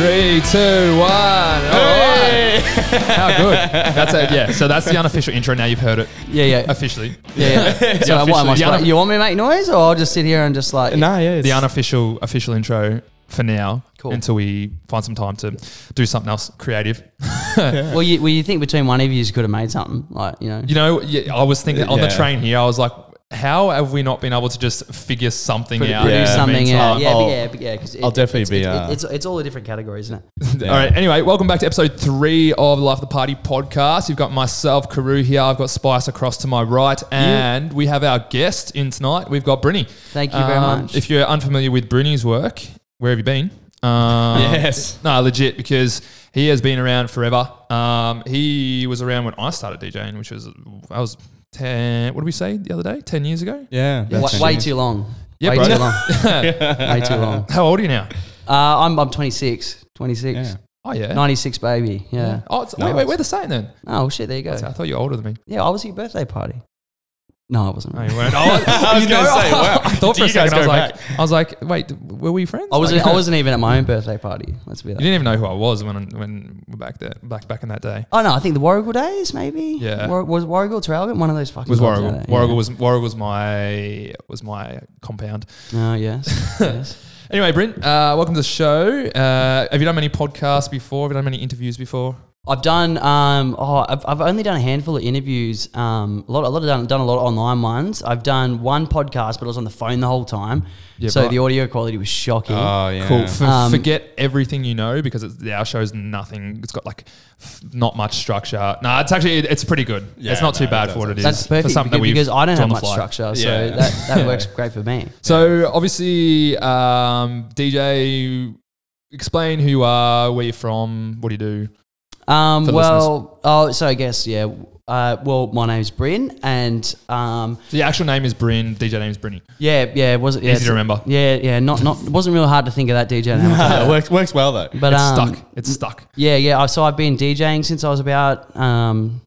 Three, two, one. All right. How good. That's it. Yeah. So that's the unofficial intro. Now you've heard it Yeah, yeah. officially. Yeah, yeah. so what am I officially- supposed- You want me to make noise, or I'll just sit here and just like? Nah, yeah. It's, The unofficial official intro for now Cool. until we find some time to do something else creative. Well, you, well, you think between one of you you could have made something like you know? You know, yeah, I was thinking on the Yeah. train here, I was like, how have we not been able to just figure something Produ- out? produce in the something meantime? out. Yeah, I'll- but yeah, but yeah. Because I'll definitely it's, be, It's, uh, it's, it's all the different categories, isn't it? All right. Anyway, welcome back to episode three of the Life of the Party podcast. You've got myself, Carew here. I've got Spice across to my right, and we have our guest in tonight. We've got Brynny. Thank you very Um, much. If you're unfamiliar with Brynny's work, where have you been? Um, Yes. No, legit, because he has been around forever. Um, he was around when I started DJing, which was I was ten. What did we say the other day? Ten years ago. Yeah. Wa- that's way it. too long. Yeah, way bro. too long. way too long. How old are you now? Uh, I'm I'm 26. 26. Yeah. Oh yeah. 96 baby. Yeah. Oh, it's, wait, wait, we're the same then. Oh shit, there you go. I thought you were older than me. Yeah, I was at your birthday party. No, I wasn't. No, you weren't. I was you gonna say, wow. I thought for a you guys second I was go like. I was like, wait, were we friends? I wasn't. Like- I wasn't even at my own birthday party. Let's be You that. didn't even know who I was when when we're back there, back back in that day. Oh no, I think the Warragul days maybe. Yeah. War, was Warragul Traralgon one of those fucking. Was clubs Warragul. out Warragul yeah. was Warragul was my was my compound. Oh yes. yes. Anyway, Brent, uh, welcome to the show. Uh, have you done many podcasts before? Have you done many interviews before? I've done. Um, oh, I've, I've only done a handful of interviews. Um, a lot, a lot of done, done a lot of online ones. I've done one podcast, but I was on the phone the whole time, Yeah, so right. the audio quality was shocking. Oh, yeah. Cool. For, Um, forget everything you know because it's, our show's nothing. It's got like f- not much structure. No, it's actually it's pretty good. Yeah, it's not too no, bad it for what it is. That's for perfect something because, that we've because I don't done have on the much fly. structure, so Yeah. that, that works great for me. So obviously, um, DJ, explain who you are, where you're from, what do you do? Um, well, oh, so I guess yeah. Uh, well, my name's Bryn, and um, So your actual name is Bryn. DJ name is Brynny. yeah, yeah, was it yeah, Easy to remember. Yeah, yeah, not not. It wasn't real hard to think of that DJ name. it works, works well, though. but it's um, stuck. It's stuck. Yeah, yeah. I- So I've been DJing since I was about um,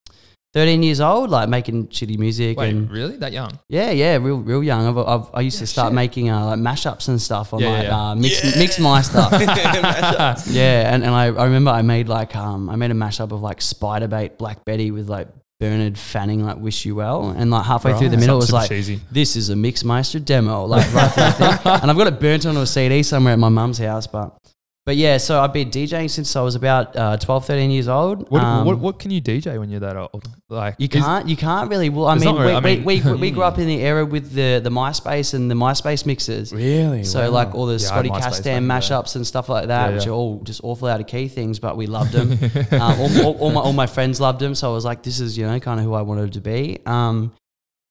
13 years old, like making shitty music Wait, and really? That young? yeah, yeah, real, real young. I've, I've, I used Yeah, to start shit. making uh, like mashups and stuff on Yeah, like yeah. Uh, mix, mix my stuff. yeah, and, and I, I remember I made like um, I made a mashup of like Spiderbait, Black Betty with like Bernard Fanning, like Wish You Well, and like halfway through the Right. middle it was like cheesy. this is a mix Mixmeister demo, like right thing. And I've got it burnt onto a CD somewhere at my mum's house, but. But yeah, so I've been DJing since I was about uh, 12, 13 years old. What, Um, what, what can you DJ when you're that old? Like you can't, you can't really. Well, I mean, we, I mean- we, we, we grew up in the era with the, the MySpace and the MySpace mixers. Really? So like all the Yeah, Scotty Castan in the day. mashups and stuff like that, Yeah, which yeah. are all just awful out of key things, but we loved them. um, all, all, all my all my friends loved them, so I was like, this is you know kind of who I wanted to be. Um,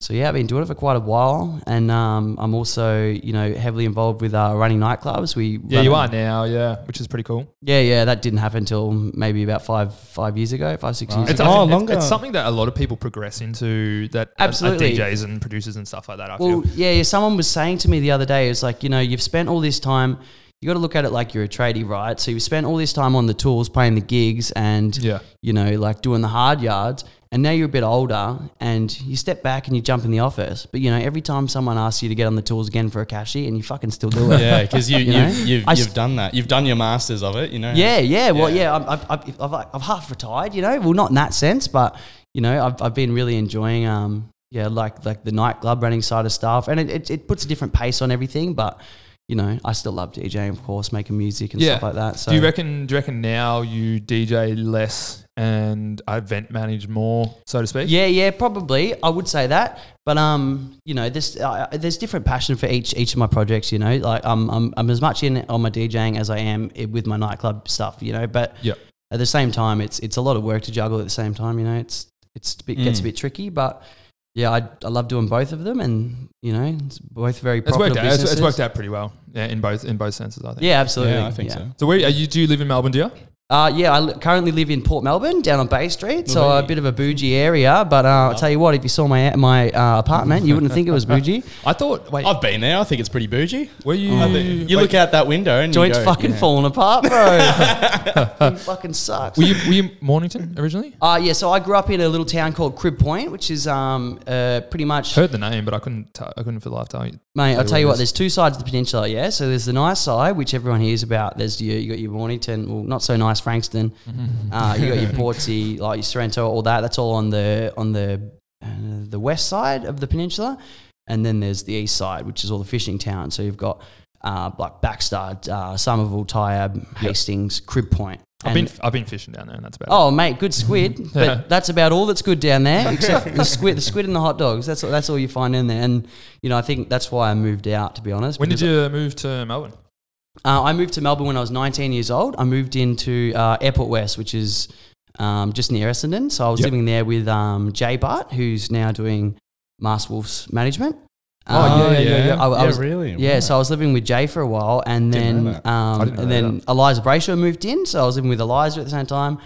so yeah, I've been doing it for quite a while, and um, I'm also you know heavily involved with uh, running nightclubs. We yeah, run you a- are now. Yeah, which is pretty cool. Yeah, yeah, that didn't happen until maybe about five five years ago, five six years It's, ago. I Oh, think it's- longer. it's something that a lot of people progress into. That are- are Absolutely. DJs and producers and stuff like that. I Well, feel. yeah, yeah, someone was saying to me the other day, it's like, you know, you've spent all this time, you got to look at it like you're a tradie, right? So you've spent all this time on the tools, playing the gigs and, Yeah. you know, like doing the hard yards. And now you're a bit older and you step back and you jump in the office. But, you know, every time someone asks you to get on the tools again for a cashier and you fucking still do it. Yeah, because you, You have you've, you've done that. You've done your masters of it, you know? Yeah, yeah. Well, Yeah. yeah, I'm, I've, I've, I've, I've half retired, you know. Well, not in that sense, but you know, I've, I've been really enjoying, um, yeah, like like the nightclub running side of stuff, and it, it, it puts a different pace on everything. But you know, I still love DJing, of course, making music and Yeah. stuff like that. So do you reckon? Do you reckon now you DJ less and event manage more, so to speak? Yeah, yeah, probably. I would say that, but um, you know, this uh, there's different passion for each each of my projects. You know, like I'm I'm, I'm as much in on my DJing as I am with my nightclub stuff. You know, but yeah. at the same time, it's it's a lot of work to juggle at the same time. You know, it's it's a bit, gets a Mm. bit tricky, but yeah, I, I love doing both of them, and you know, it's both very It's profitable worked out. It's, it's worked out pretty well. Yeah, in both in both senses, I think. Yeah, absolutely. Yeah, I think so. So where are you? Do you live in Melbourne? Do you? Uh, yeah, I currently live in Port Melbourne, down on Bay Street, so a bit of a bougie area. But uh, I'll tell you what, if you saw my my uh, apartment, you wouldn't think it was bougie. I thought. Wait, I've been there. I think it's pretty bougie. were you? I think- you look out that window and Joints you go, fucking yeah. falling apart, bro. It fucking sucks. Were you, were you Mornington originally? Uh, yeah, so I grew up in a little town called Crib Point, which is um, uh, pretty much Heard the name, but I couldn't. T- I couldn't for the life tell you. Mate, I'll tell you what what. There's two sides of the peninsula, yeah. So there's the nice side, which everyone hears about. There's your, you got your Mornington, well, not so nice Frankston. uh, you got your Portsea, like your Sorrento, all that. That's all on the on the uh, the west side of the peninsula, and then there's the east side, which is all the fishing towns. So you've got uh, like Baxter, uh, Somerville, Tyab, Hastings, Crib Point. I've been. I've been fishing down there, and that's about. Oh, mate, good squid, Yeah. but that's about all that's good down there, except the squid, the squid and the hot dogs. That's that's all you find in there, and you know I think that's why I moved out. To be honest, it. When did you move to Melbourne? Uh, I moved to Melbourne when I was 19 years old. I moved into uh, Airport West, which is um, just near Essendon. So I was Yep. living there with um, Jay Bart, who's now doing Mass Wolves management. Oh, Um, yeah, yeah, yeah. I, I yeah, was, really? yeah, so I was living with Jay for a while, and then um, I didn't know and then. Eliza Brayshaw moved in, so I was living with Eliza at the same time,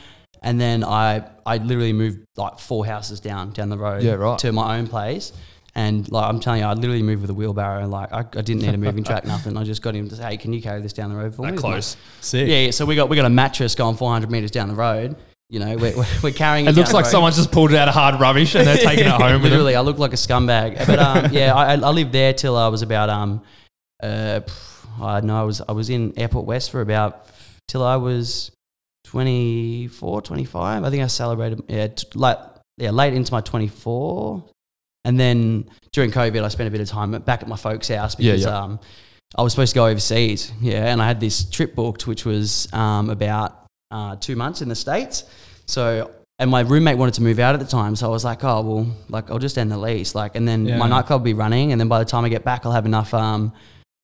and then I I literally moved like four houses down down the road Yeah, right. to my own place, and like I'm telling you, I literally moved with a wheelbarrow, like I, I didn't need a moving track, nothing. I just got him to say, hey, can you carry this down the road for me? That With my- close. Sick. Yeah, yeah, so we got we got a mattress going 400 meters down the road. You know, we're, we're, we're carrying. It It looks like road. someone's just pulled it out of hard rubbish and they're taking it home with them. Literally, I look like a scumbag. But um, yeah, I, I lived there till I was about um, uh, I know I was I was in Airport West for about till I was 24, 25. I think I celebrated yeah, t- like yeah, late into my 24, and then during COVID, I spent a bit of time back at my folks' house Yeah, because yeah. um, I was supposed to go overseas. Yeah, and I had this trip booked, which was um about uh, two months in the states. So and my roommate wanted to move out at the time, so I was like, oh well, like I'll just end the lease, like, and then Yeah. my nightclub will be running, and then by the time I get back, I'll have enough, um,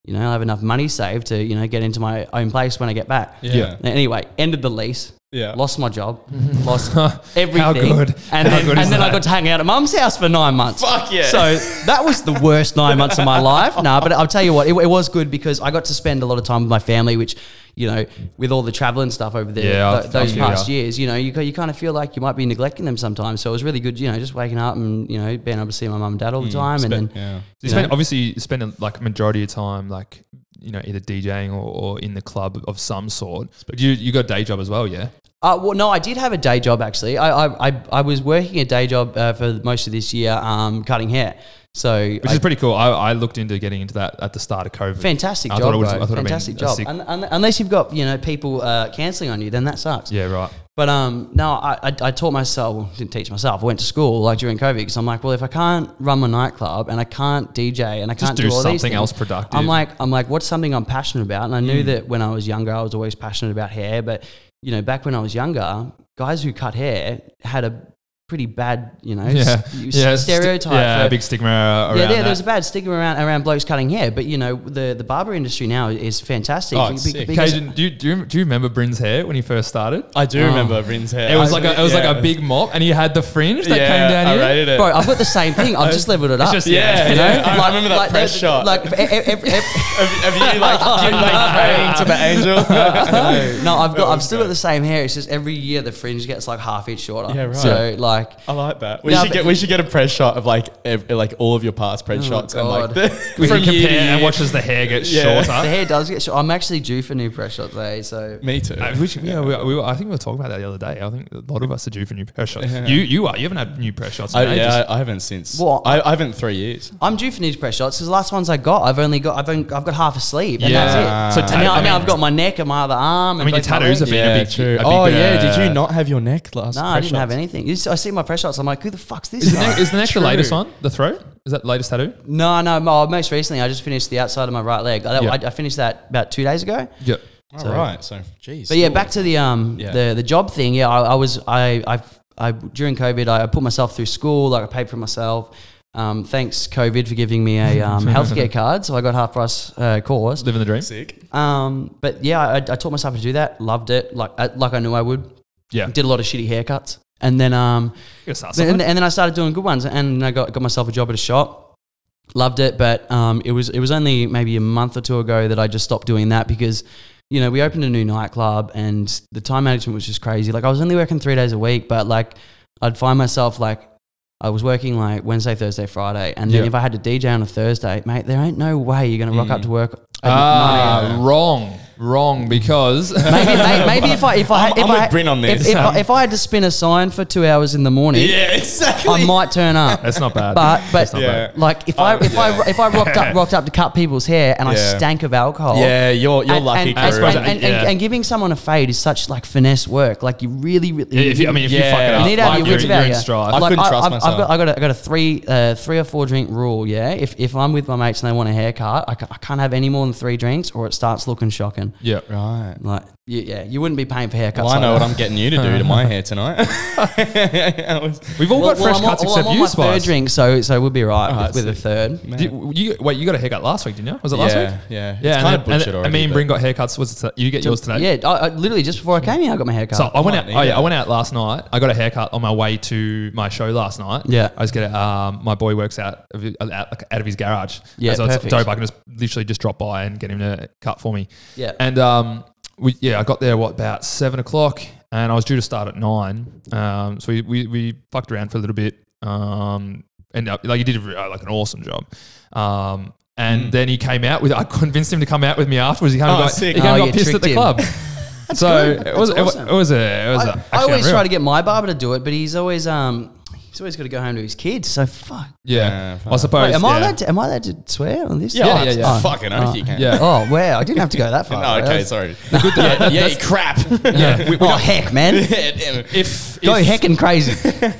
you know, I'll have enough money saved to you know get into my own place when I get back. Yeah. Anyway, ended the lease, Yeah. lost my job, lost everything, How good. and How then, good is and then I got to hang out at mum's house for nine months. Fuck yeah. So that was the worst nine months of my life. Nah, but I'll tell you what, it, it was good because I got to spend a lot of time with my family, which, you know, with all the traveling stuff over there, Yeah, th- those I feel past years, you know, you, you kind of feel like you might be neglecting them sometimes. So it was really good, you know, just waking up and, you know, being able to see my mum and dad all the hmm, time. Spent- and then, yeah. So you you spend know? obviously you spend a, like majority of time like you know either DJing or, or in the club of some sort. But you you got a day job as well, yeah. Uh, well, no, I did have a day job actually. I I, I, I was working a day job uh, for most of this year, um, cutting hair. So Which I- is pretty cool. I, I looked into getting into that at the start of COVID. fantastic I job, thought it was- bro. I thought fantastic job. sick- Un- un- unless you've got you know people uh, canceling on you, then that sucks. Yeah, right. But um, no, I, I, I taught myself, well, didn't teach myself. I went to school like during COVID because I'm like, well, if I can't run my nightclub and I can't DJ and I can't do do, all these something things, else productive. I'm like, I'm like, what's something I'm passionate about? And I Mm. knew that when I was younger, I was always passionate about hair. But you know, back when I was younger, guys who cut hair had a pretty bad, you know, yeah, s- yeah, sti- stereotype. yeah, for- big stigma around yeah, there, that. there's a bad stigma around around blokes cutting hair, but you know the the barber industry now is fantastic. Oh, it's Be- sick. Cajun, do you, do you do you remember Bryn's hair when he first started? I do Oh. remember Bryn's hair. It was I- like a, it was like a big mop, and he had the fringe that yeah, came down I here. rated it. Bro, I've got the same thing. I've just leveled it up. just- yeah, you know, yeah. I remember that press the- shot. Like, every, every, have, have you like, given, like praying to the angel? no, no, I've got, I've oh, still got the same hair. It's just every year the fringe gets like half inch shorter. Yeah, right. So like, I like that. We No, should but- get we should get a press shot of like ev- like all of your past press Oh, shots and like God. the, We can from year compare and year. watch as the hair gets Yeah. the shorter. hair does get short. I'm actually due for new press shots, eh? So Me too. Uh, which, yeah, we, we, were- I think we were talking about that the other day. I think a lot of us are due for new press shots. Yeah. You you are. You haven't had new press shots. In I, ages. yeah, I, I haven't since. What? I, I haven't three years. I'm due for new press shots because the last ones I got, I've only got, I've, only, I've got half a sleeve, and Yeah. that's So it. ta- and now, I now mean- I've got my neck and my other arm. I and mean, your both my tattoos legs. have been a big. true. a big, oh yeah, did uh, you not have your neck last? No, I press didn't have shots? anything. You just- I see my press shots. I'm like, who the fuck's this? Is the, guy? neck, is the next the latest one? The throat? Is that the latest tattoo? No, no. mo- Most recently, I just finished the outside of my right leg. I, Yeah. I, I finished that about two days ago. Yep. All right, so geez. But yeah, back to the um Yeah. the the job thing. Yeah, I, I was I I I during COVID I put myself through school. Like I paid for myself. Um, thanks COVID for giving me a um, healthcare card, so I got half price uh, course. Living the dream. sick. Um, but yeah, I, I taught myself to do that. Loved it, like I, like I knew I would. Yeah. Did a lot of shitty haircuts, and then um, Gotta and, and then I started doing good ones, and I got got myself a job at a shop. Loved it, but um, it was it was only maybe a month or two ago that I just stopped doing that because, you know, we opened a new nightclub and the time management was just crazy. Like I was only working three days a week, but like I'd find myself like I was working like Wednesday, Thursday, Friday, and then Yeah. if I had to DJ on a Thursday, mate, there ain't no way you're gonna rock up to work. Ah, 9 a.m. wrong, wrong. Because Maybe, maybe, maybe if I if I I'm- if I'm I Bryn on if, this. if, I, if I had to spin a sign for two hours in the morning, Yeah, exactly. I might turn up. that's not bad. But but not Yeah. like if I Oh, if yeah. I if I rocked up rocked up to cut people's hair and I Yeah. stank of alcohol, Yeah, you're you're and, lucky. and, I and, Karoo. and, and, yeah. and giving someone a fade is such like finesse work. Like you really, really. if you, I mean, if you fuck it up, you need to have like, your you're, wits you're about in you. strife. I Like, couldn't trust I've, I've myself. got, I got a, I got a three, uh, three or four drink rule. Yeah, if if I'm with my mates and they want a haircut, I, ca- I can't have any more than three drinks, or it starts looking shocking. Yeah. right. Like, you, yeah, you wouldn't be paying for haircuts. Well, I like know that. what I'm getting you to do to my hair tonight. We've all got fresh I'm cuts well, except on you, Spice. third drink, so so we'll be right Oh, with, with a third. You, you- wait, you got a haircut last week, didn't you? Was it last yeah, week? yeah, It's Yeah, kind and, of bullshit already. and me and Bryn got haircuts. Was it, you get yours today? Yeah, I, I, literally just before I came here, I got my haircut. So I went out. Oh yeah, I went out last night. I got a haircut on my way to my show last night. Yeah. I was getting. Um, my boy works out of, out, out of his garage. Yeah, so it's dope. I can just literally just drop by and get him to cut for me. yeah, And um, we yeah, I got there what about seven o'clock, and I was due to start at nine. Um, so we we, we fucked around for a little bit. Um, and uh, like he did a, uh, like an awesome job. Um, and Mm. then he came out with. I convinced him to come out with me afterwards. He came and Oh, got, sick. he came Oh, and got pissed at the him. club. so good. it was That's it, wa- awesome. it was a it was I, a, I always unreal. try to get my barber to do it, but he's always um he's always got to go home to his kids. So fuck. Yeah, Yeah, I suppose. Wait, am I yeah. allowed to? Am I allowed to swear on this? Yeah, Yeah, yeah, yeah, yeah. yeah. Fucking oath Oh. you can. Yeah. Oh wow! I didn't have to go that far. No, okay, That's- sorry. Good that- yeah, that's- crap. Yeah, we, we Oh got- heck, man! yeah, damn if Go if, hecking crazy.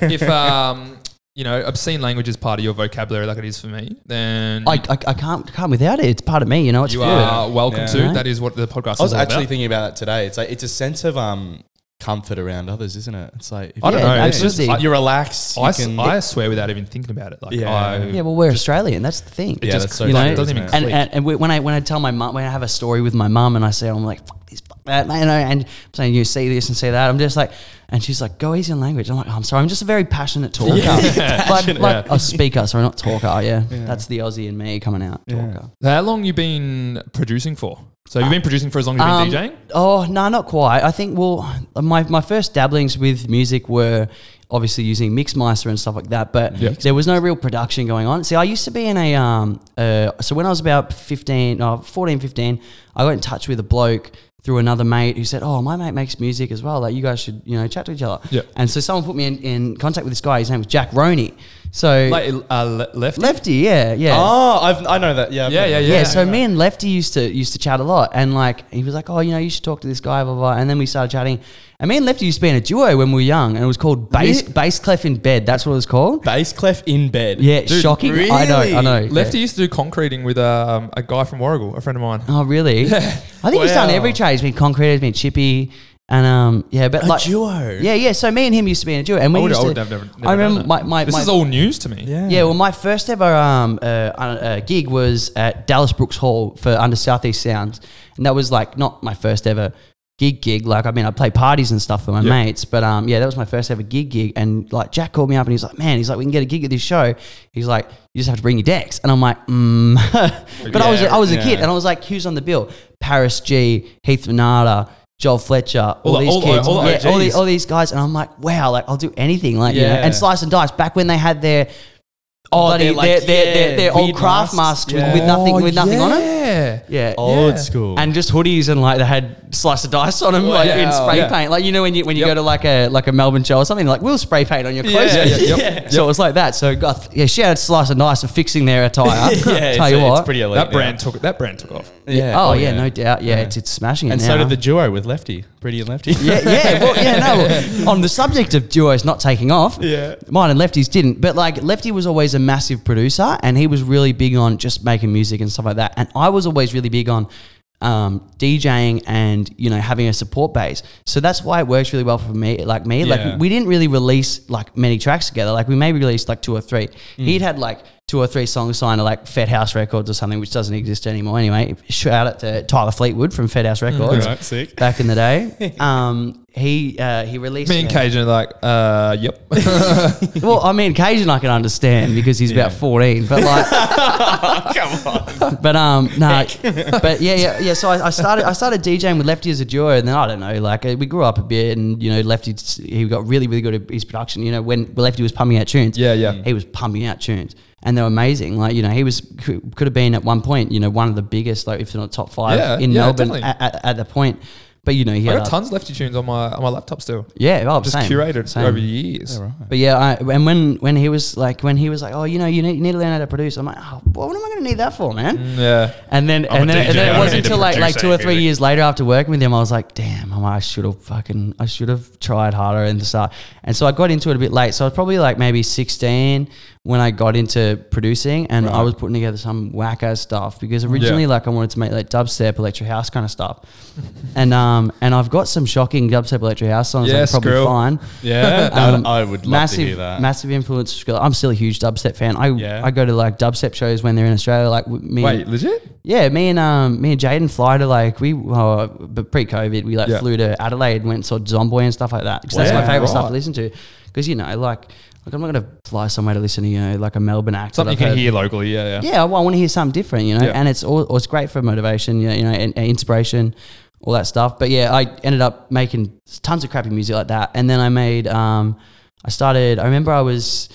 if um you know obscene language is part of your vocabulary like it is for me, then I, I, I can't can't without it. It's part of me. You know, it's you fluid. are welcome Yeah. to. Yeah. That is what the podcast is. I was is all actually about. thinking about that today. It's like it's a sense of um comfort around others, isn't it? It's like if I don't Yeah, know. It's just absolutely. I, you're relaxed. You I, s- can, I swear without even thinking about it. Like Yeah. I, Yeah, well, we're Australian. That's the thing. yeah, just- that's so you true, know, it doesn't isn't even it? and, and, and when I when I tell my mum when I have a story with my mum and I say I'm like fuck this fuck that you know, and saying you see this and see that I'm just like and she's like go easy on language I'm like oh, I'm sorry I'm just a very passionate talker like, like a speaker sorry not talker yeah. that's the Aussie in me coming out talker how long you been producing for? So you've been producing for as long as Um, you've been DJing? Oh no, not quite. I think well, my my first dabblings with music were obviously using Mixmeister and stuff like that, but Yeah. there was no real production going on. See, I used to be in a um uh so when I was about 15, no, 14, 15, I got in touch with a bloke through another mate who said, "Oh, my mate makes music as well. Like you guys should, you know, chat to each other." Yeah. And so someone put me in, in contact with this guy. His name was Jack Roney. So Like uh, le- left. Lefty, yeah, yeah. Oh, I've, I know that. Yeah, I've Yeah, heard yeah, that. Yeah, yeah. so me and Lefty used to used to chat a lot, and like he was like, "Oh, you know, you should talk to this guy." Blah blah. blah. And then we started chatting, and me and Lefty used to be in a duo when we were young, and it was called bass Really? bass clef in bed. That's what it was called. Bass clef in bed. Yeah, Dude, shocking. I know, I know. Lefty used to do concreting with um, a guy from Warragul, a friend of mine. Oh, really? I think he's done Wow. every trade. He's been concrete, he's been chippy, and um, yeah, but A like duo. Yeah, yeah. So me and him used to be in a duo, and we I would, used I to. would have never, never I remember known my that. my, This my is all news to me. Yeah. Yeah, well, my first ever um, uh, uh, gig was at Dallas Brooks Hall for under Southeast Sounds, and that was like not my first ever gig gig. Like I mean, I play parties and stuff for my Yeah. mates, but um, yeah, that was my first ever gig gig. And like Jack called me up and he's like, "Man, he's like, we can get a gig at this show." He's like, "You just have to bring your decks," and I'm like, mm. "But I was I was a kid, and I was like, who's on the bill? Paris G, Heath Renata." Joel Fletcher, all, All the- these all the- kids, all yeah, all, the, OGs. all these guys, and I'm like, wow, like I'll do anything, like you know. Yeah. And Slice and Dice back when they had their Oh, bloody, they're like, their, their, their, yeah, their old weird craft masks. masks, with, Yeah. with nothing with oh, nothing on them. Yeah. Yeah. Old Yeah. school. And just hoodies and like they had slice of dice on them, like in Wow. spray Yeah. paint. Like you know when you when you Yep. go to like a like a Melbourne show or something, like we'll spray paint on your clothes. Yeah, yeah, yeah. So it was like that. So got yeah, she had to Slice of Dice for fixing their attire. yeah, Tell it's, you it's what. pretty elite. That now. brand took that brand took off. Yeah. oh, yeah, no doubt. Yeah, It's, it's smashing it And now. so did the duo with Lefty, Pretty and Lefty. yeah, yeah, well, yeah, no. well, On the subject of duos not taking off, Yeah. mine and Lefty's didn't. But like Lefty was always a massive producer, and he was really big on just making music and stuff like that. And I was always really big on um, DJing and you know having a support base. So that's why it works really well for me. Like me, Yeah. like we didn't really release like many tracks together. Like we maybe released like two or three. Mm. He'd had like two or three songs signed to like Fed House Records or something, which doesn't exist anymore. Anyway, shout out to Tyler Fleetwood from Fed House Records Right, sick. back in the day. Um, he uh, he released Me and Cajun are like, uh, yep. Well, I mean, Cajun I can understand because he's about fourteen, but like, Come on. but um, no, but yeah, yeah, yeah. So I, I started, I started DJing with Lefty as a duo, and then I don't know, like we grew up a bit, and you know, Lefty, he got really, really good at his production. You know, when Lefty was pumping out tunes, yeah, yeah. he was pumping out tunes, and they were amazing. Like you know, he was could, could have been at one point, you know, one of the biggest, like if not top five Yeah, in yeah, Melbourne at, at, at the point. But you know, he I had got tons of lefty tunes on my on my laptop still. yeah, oh, Just same, curated same. over years. Yeah, right. But yeah, I, and when when he was like when he was like, oh, you know, you need, you need to learn how to produce. I'm like, oh, what am I going to need that for, man? Mm, Yeah. And then I'm and then, DJ, and then it wasn't until like like two or three years later after working with him, I was like, damn, I'm- I should have fucking I should have tried harder in the start. And so I got into it a bit late. So I was probably like maybe 16 when I got into producing, and I was putting together some whack ass stuff because originally like I wanted to make like dubstep, electro house kind of stuff. and um and I've got some shocking dubstep, electro house songs. Yeah, that are probably Skrill. fine. Yeah, Um, I would love massive, to hear that. massive influence. I'm still a huge dubstep fan. I Yeah. I go to like dubstep shows when they're in Australia. Like me, Wait, legit? yeah, me and um me and Jaden fly to like we uh, but pre-COVID we like Yeah. flew to Adelaide and went and saw Zomboy and stuff like that because that's my favorite stuff to listen to. Because you know like like I'm not gonna fly somewhere to listen to you know like a Melbourne act. Something you can heard. hear locally. Yeah, yeah. Yeah, well, I want to hear something different, you know, Yeah. and it's all it's great for motivation, you know, you know, and, and inspiration, all that stuff. But yeah, I ended up making tons of crappy music like that, and then I made, um, I started. I remember I was.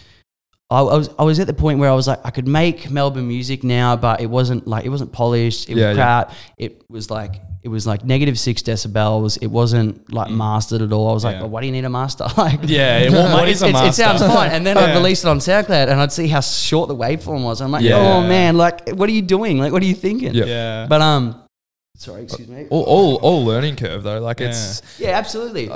I I was I was at the point where I was like I could make Melbourne music now, but it wasn't like it wasn't polished. It Yeah, was yeah. crap. It was like it was like negative six decibels. It wasn't like mastered at all. I was like, Yeah. well, why do you need a master? like, Yeah, it- what- what a it's- It sounds fine. And then I'd Yeah. release it on SoundCloud, and I'd see how short the waveform was. I'm like, Yeah. oh man, like what are you doing? Like what are you thinking? Yeah. Yeah. But um, sorry, excuse me. All, all, all learning curve though. Like it's Yeah, absolutely.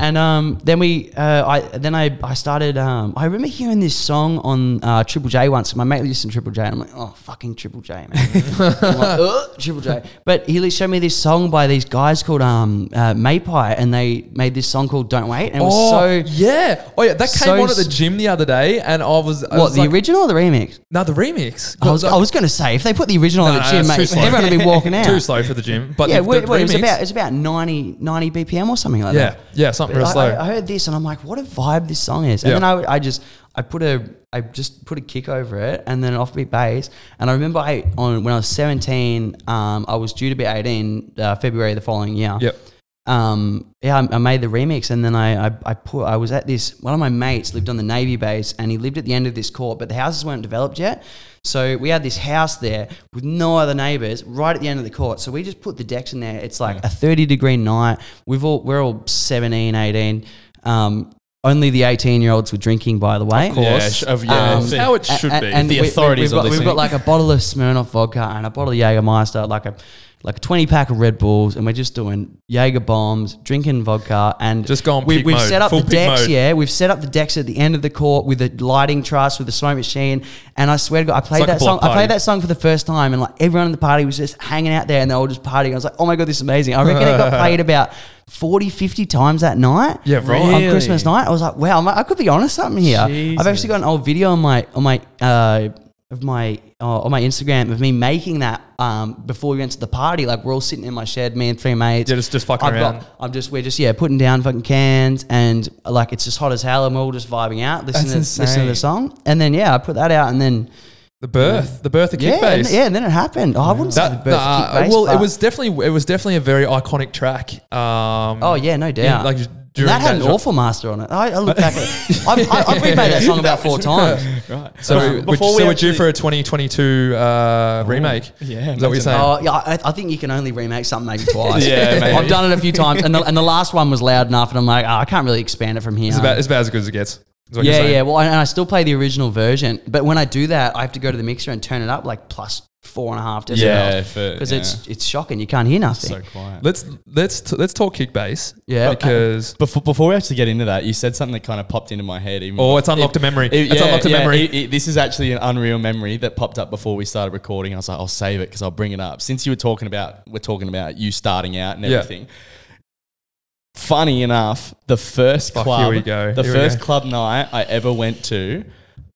And um, then we, uh, I then I, I started. Um, I remember hearing this song on uh, Triple J once. My mate listened to Triple J, and I'm like, oh fucking Triple J, man. I'm like, "Ugh, Triple J. But he showed me this song by these guys called um, uh, Mapei, and they made this song called "Don't Wait," and it was oh so. yeah. Oh yeah, that came so on at the gym the other day, and I was I What was the like, original or the remix? No, the remix. I was, I was going to say if they put the original No, on no, the gym, that's too mate, slow. everyone would be walking out. Too slow for the gym, but yeah, the, the well, it was remix- about it's about 90, 90 BPM or something like yeah, that. yeah, yeah, something real I, slow. I, I heard this and I'm like, what a vibe this song is. And Yeah. then I, I just I put a I just put a kick over it and then an offbeat bass. And I remember I on when I was 17, um, I was due to be 18 uh, February the following year. yep. Um, yeah, I, I made the remix and then I, I I put I was at this one of my mates lived on the Navy base and he lived at the end of this court, but the houses weren't developed yet. So we had this house there with no other neighbors right at the end of the court. So we just put the decks in there. It's like a 30 degree night. We've all we're all 17, 18. Um, only the 18 year olds were drinking, by the way. Yeah, sh- of- yeah, Um, if How it should and- be. and The we- authorities we've are got, we've got like a bottle of Smirnoff vodka and a bottle of Jägermeister, like a like a 20 pack of Red Bulls, and we're just doing Jaeger bombs, drinking vodka, and Just going we, We've mode, set up the decks, mode. yeah. We've set up the decks at the end of the court with the lighting truss, with the smoke machine, and I swear to God, I played like that song. block I played that song for the first time, and like everyone in the party was just hanging out there, and they were all just partying. I was like, oh my God, this is amazing. I reckon it got played about 40, 50 times that night Yeah, right. on Christmas night. I was like, wow, I could be honest something here. I've actually got an old video on my on my uh, of my uh, on my Instagram of me making that um, before we went to the party. Like we're all sitting in my shed, me and three mates. Yeah, just- just fucking I've around. Got, I'm just we're just yeah putting down fucking cans and like it's just hot as hell and we're all just vibing out, listening to, listening to the song. And then yeah, I put that out and then The birth, the birth of yeah, and, Kick bass. yeah, and then it happened. Oh, I wouldn't say the That, birth of nah, Kick bass, well, it was definitely it was definitely a very iconic track. Um, Oh yeah, no doubt. like during that had an genre- awful master on it. I, I look back at it. I've, I- I've remade that song about four times. right. So, Um, we, before so we we're actually- due for a 2022 uh, remake. yeah, is that what you're imagine saying? Oh yeah, I, I think you can only remake something maybe twice. Yeah, maybe. I've done it a few times, and the, and the last one was loud enough, and I'm like, oh, I can't really expand it from here. It's about, it's about as good as it gets. Is what you're yeah, yeah. Well, and I still play the original version, but when I do that, I have to go to the mixer and turn it up like plus four and a half decibels. Yeah, for- because yeah. it's it's shocking. You can't hear nothing. so quiet. Let's let's t- let's talk Kick bass. Yeah. Uh, because Before, before we actually get into that, you said something that kind of popped into my head. Even oh, before- it's unlocked a memory. It- it's yeah, unlocked a yeah, memory. it- it- this is actually an unreal memory that popped up before we started recording. I was like, I'll save it because I'll bring it up. Since you were talking about, we're talking about you starting out and Yeah. everything. Funny enough, the first Fuck, club, here we go. the Here we first go. club night I ever went to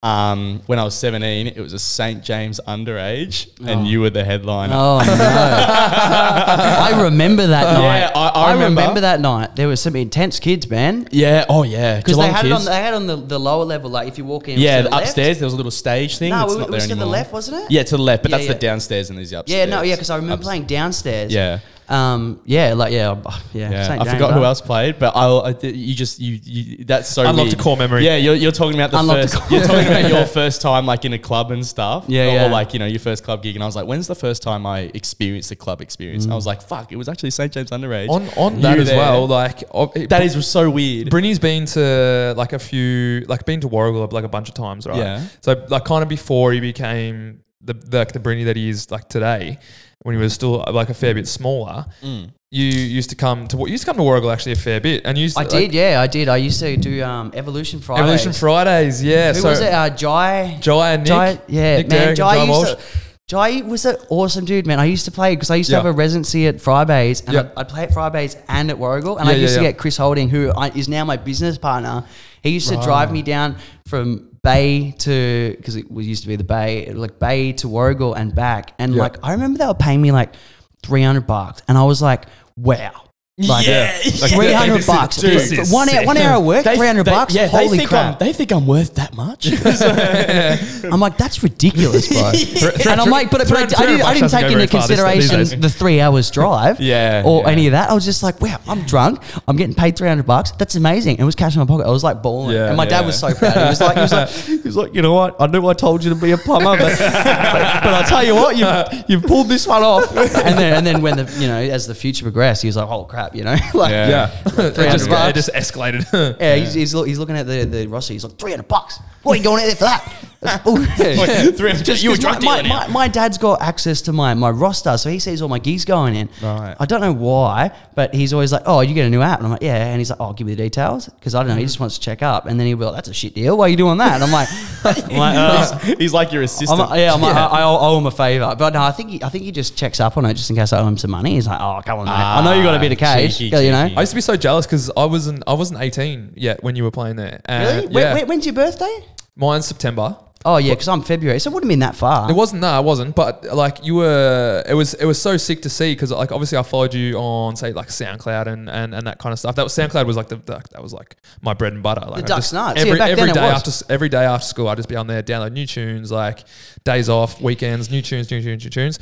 Um, when I was 17, it was a St. James underage, Oh. and you were the headliner. Oh no! I remember that night. Yeah, I- I remember. remember. that night. There was some intense kids, man. Yeah. Oh, yeah. Because they Geelong had it on, kids. they had on the, the lower level. Like if you walk in, it was yeah, to the upstairs there was a little stage thing. No, it's it, not it there was to anymore. the left, wasn't it? Yeah, to the left, but Yeah, that's yeah. the downstairs and there's the upstairs. Yeah, no, yeah, because I remember Ups- playing downstairs. Yeah. Um. Yeah. Like yeah. Yeah. Yeah, I James, forgot who else played, but I'll, I did- you just you, you that's so Unlocked weird. a core memory. Yeah, you're, you're talking about the Unlocked first. core- You're talking about your first time like in a club and stuff. Yeah, or, yeah. like you know your first club gig, and I was like, when's the first time I experienced a club experience? And I was like, fuck, it was actually St James underage. On on You that as there. well, like oh, it- that is so weird. Brynny's been to like a few, like been to Warragul like a bunch of times, right? Yeah. So like kind of before he became the the, like, the Brynny that he is like today, when he was still like a fair bit smaller, Mm. you used to come to you used to come to Warragul actually a fair bit, and you used to, I did. Yeah, I did. I used to do um Evolution Fridays. Evolution Fridays, yeah. Who so was it? Uh, Jai. Jai and Nick, Jai, yeah, Nick man. Derrick and Jai, Jai used to, Jai was an awesome dude, man. I used to play because I used to Yeah. have a residency at Fridays, and Yeah. I'd, I'd play at Fridays and at Warragul, and Yeah, I used yeah, to yeah. get Chris Holding, who I, is now my business partner. He used to drive me down from Bay to because it was used to be the Bay, like Bay to Warragul and back, and Yeah. like I remember they were paying me like three hundred bucks, and I was like, wow. Like, Yeah. Like, three hundred this bucks dude, for this is one hour, one hour of work, They- three hundred they- bucks. Yeah, Holy they think crap! I'm, they think I'm worth that much. I'm like, that's ridiculous, bro. and I'm like, but, but I, I, didn't, I didn't take into very far these- these consideration the three hours drive, Yeah, or yeah. any of that. I was just like, wow, I'm drunk. I'm getting paid 300 bucks. That's amazing. It was cash in my pocket. I was like balling, Yeah, and my dad was so proud. He was like, he was like, he was like, you know what? I knew I told you to be a plumber, but, but, but I tell you what, you you've pulled this one off. And then and then when the you know as the future progressed, he was like, oh crap, you know, like. Yeah. yeah, it, 300 just, it just escalated. Yeah, he's, he's, look, he's looking at the, the roster. He's like, 300 bucks. What are you going out there for that? That's bullshit. 300 Just you were 'cause my, drug my, dealing my, my dad's got access to my, my roster, so he sees all my gigs going in. Right. I don't know why, but he's always like, "Oh, you get a new app," and I'm like, "Yeah," and he's like, "Oh, I'll give you the details," because I don't know. He just wants to check up, and then he'll be like, "That's a shit deal. Why are you doing that?" And I'm like, I'm like, uh, he's, he's like your I'm assistant. like, yeah, I'm like, I, I owe, owe him a favor, but no, I think he, I think he just checks up on it just in case I owe him some money. He's like, "Oh, come on, mate. I know you got a bit of Ah, cash, cheeky, you know." cheeky. I used to be so jealous because I wasn't I wasn't 18 yet when you were playing there. And Really? When- Yeah, when- when's your birthday? mine's September. Oh yeah, because I'm February, so it wouldn't have been that far. It wasn't. No, it wasn't. But like you were, it was. It was so sick to see because like obviously I followed you on say like SoundCloud and, and, and that kind of stuff. That was SoundCloud was like the, the that was like my bread and butter. Like I Duck's just- nuts. Yeah, Every back every then it day was. after s- every day after school, I'd just be on there download new tunes, like days off, weekends, new tunes, new tunes, new tunes.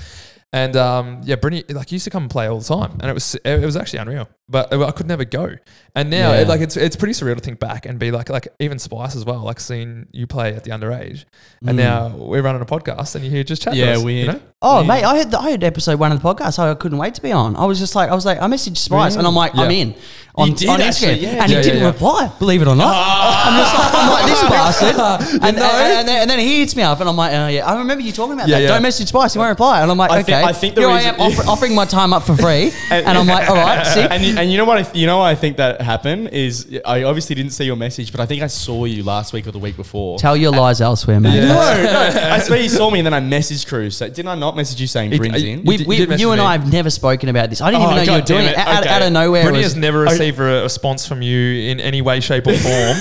And um, yeah, Brynny like used to come and play all the time, and it was it was actually unreal. But I could never go. And now, Yeah. it, like it's it's pretty surreal to think back and be like like even Spice as well, like seeing you play at the underage, and now we're running a podcast and you hear just chat. Yeah, us, you weird. know? Oh, Yeah. mate, I heard the, I heard episode one of the podcast. So I couldn't wait to be on. I was just like, I was like, I messaged Spice, and I'm like, I'm in on, did on actually, Instagram, yeah. and Yeah, he yeah, didn't yeah. reply. Believe it or not, I'm just like, I'm like this bastard, and, and, and, then, and then he hits me up, and I'm like, uh, yeah, I remember you talking about Yeah, that. yeah. Don't message Spice, he won't reply, and I'm like, I okay, think- I think the here reason- I am offer, offering my time up for free, and, I'm like, all right, sick. and you, and you know what? I th- you know why I think that happened is I obviously didn't see your message, but I think I saw you last week or the week before. Tell your lies elsewhere, man. Yeah. no, no. I swear you saw me, and then I messaged Cruz. So, didn't I not message you saying It- Bryn's I- in? We, You we, did message you and. I have never spoken about this. I didn't Oh, even know you were doing it. it. Out, Okay. out of nowhere. it Brynny has never received a response from you in any way, shape, or form.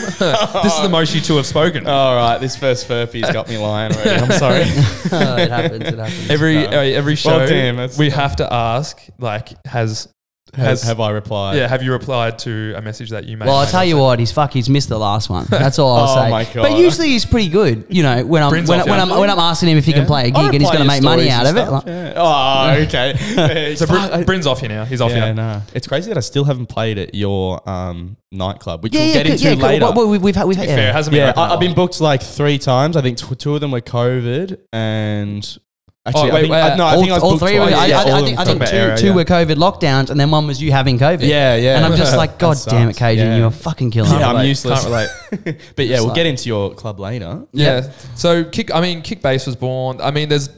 this is the most you two have spoken. All right, this first Furpy's got me lying already. I'm sorry. Oh, it happens. It happens. every uh, every show, Well, damn, that's- we have to ask like has Has, has have I replied? yeah have you replied to a message that you made? Well, I'll tell you what, he's fuck. He's missed the last one. That's all I'll Oh say. my God. But usually he's pretty good. You know, when I'm Brings when, off when I'm your- when I'm asking him if he can play a gig and he's going to make money out of it. like- yeah. Oh, okay. So Fuck, Bryn, Bryn's off here now. He's off yeah, you. no. It's crazy that I still haven't played at your um, nightclub, which yeah, we'll yeah, get good, into yeah. good. later. Well, well, we- we've had we've had Fair, it hasn't been. yeah, open I, that I've been long. booked like three times. I think tw- two of them were COVID, and actually, Oh, wait, I think, wait, I, no, I all, think I was all three. Were, twice. I, Yeah, I, I think I think two, about two yeah. were COVID lockdowns, and then one was you having COVID. Yeah, yeah. And I'm just like, God damn it, sucks. Cajun, Yeah. you're fucking killing Yeah, me. I'm relate. useless. Can't relate. But yeah, we'll like- get into your club later. Yeah. So kick. I mean, kick bass was born. I mean, there's.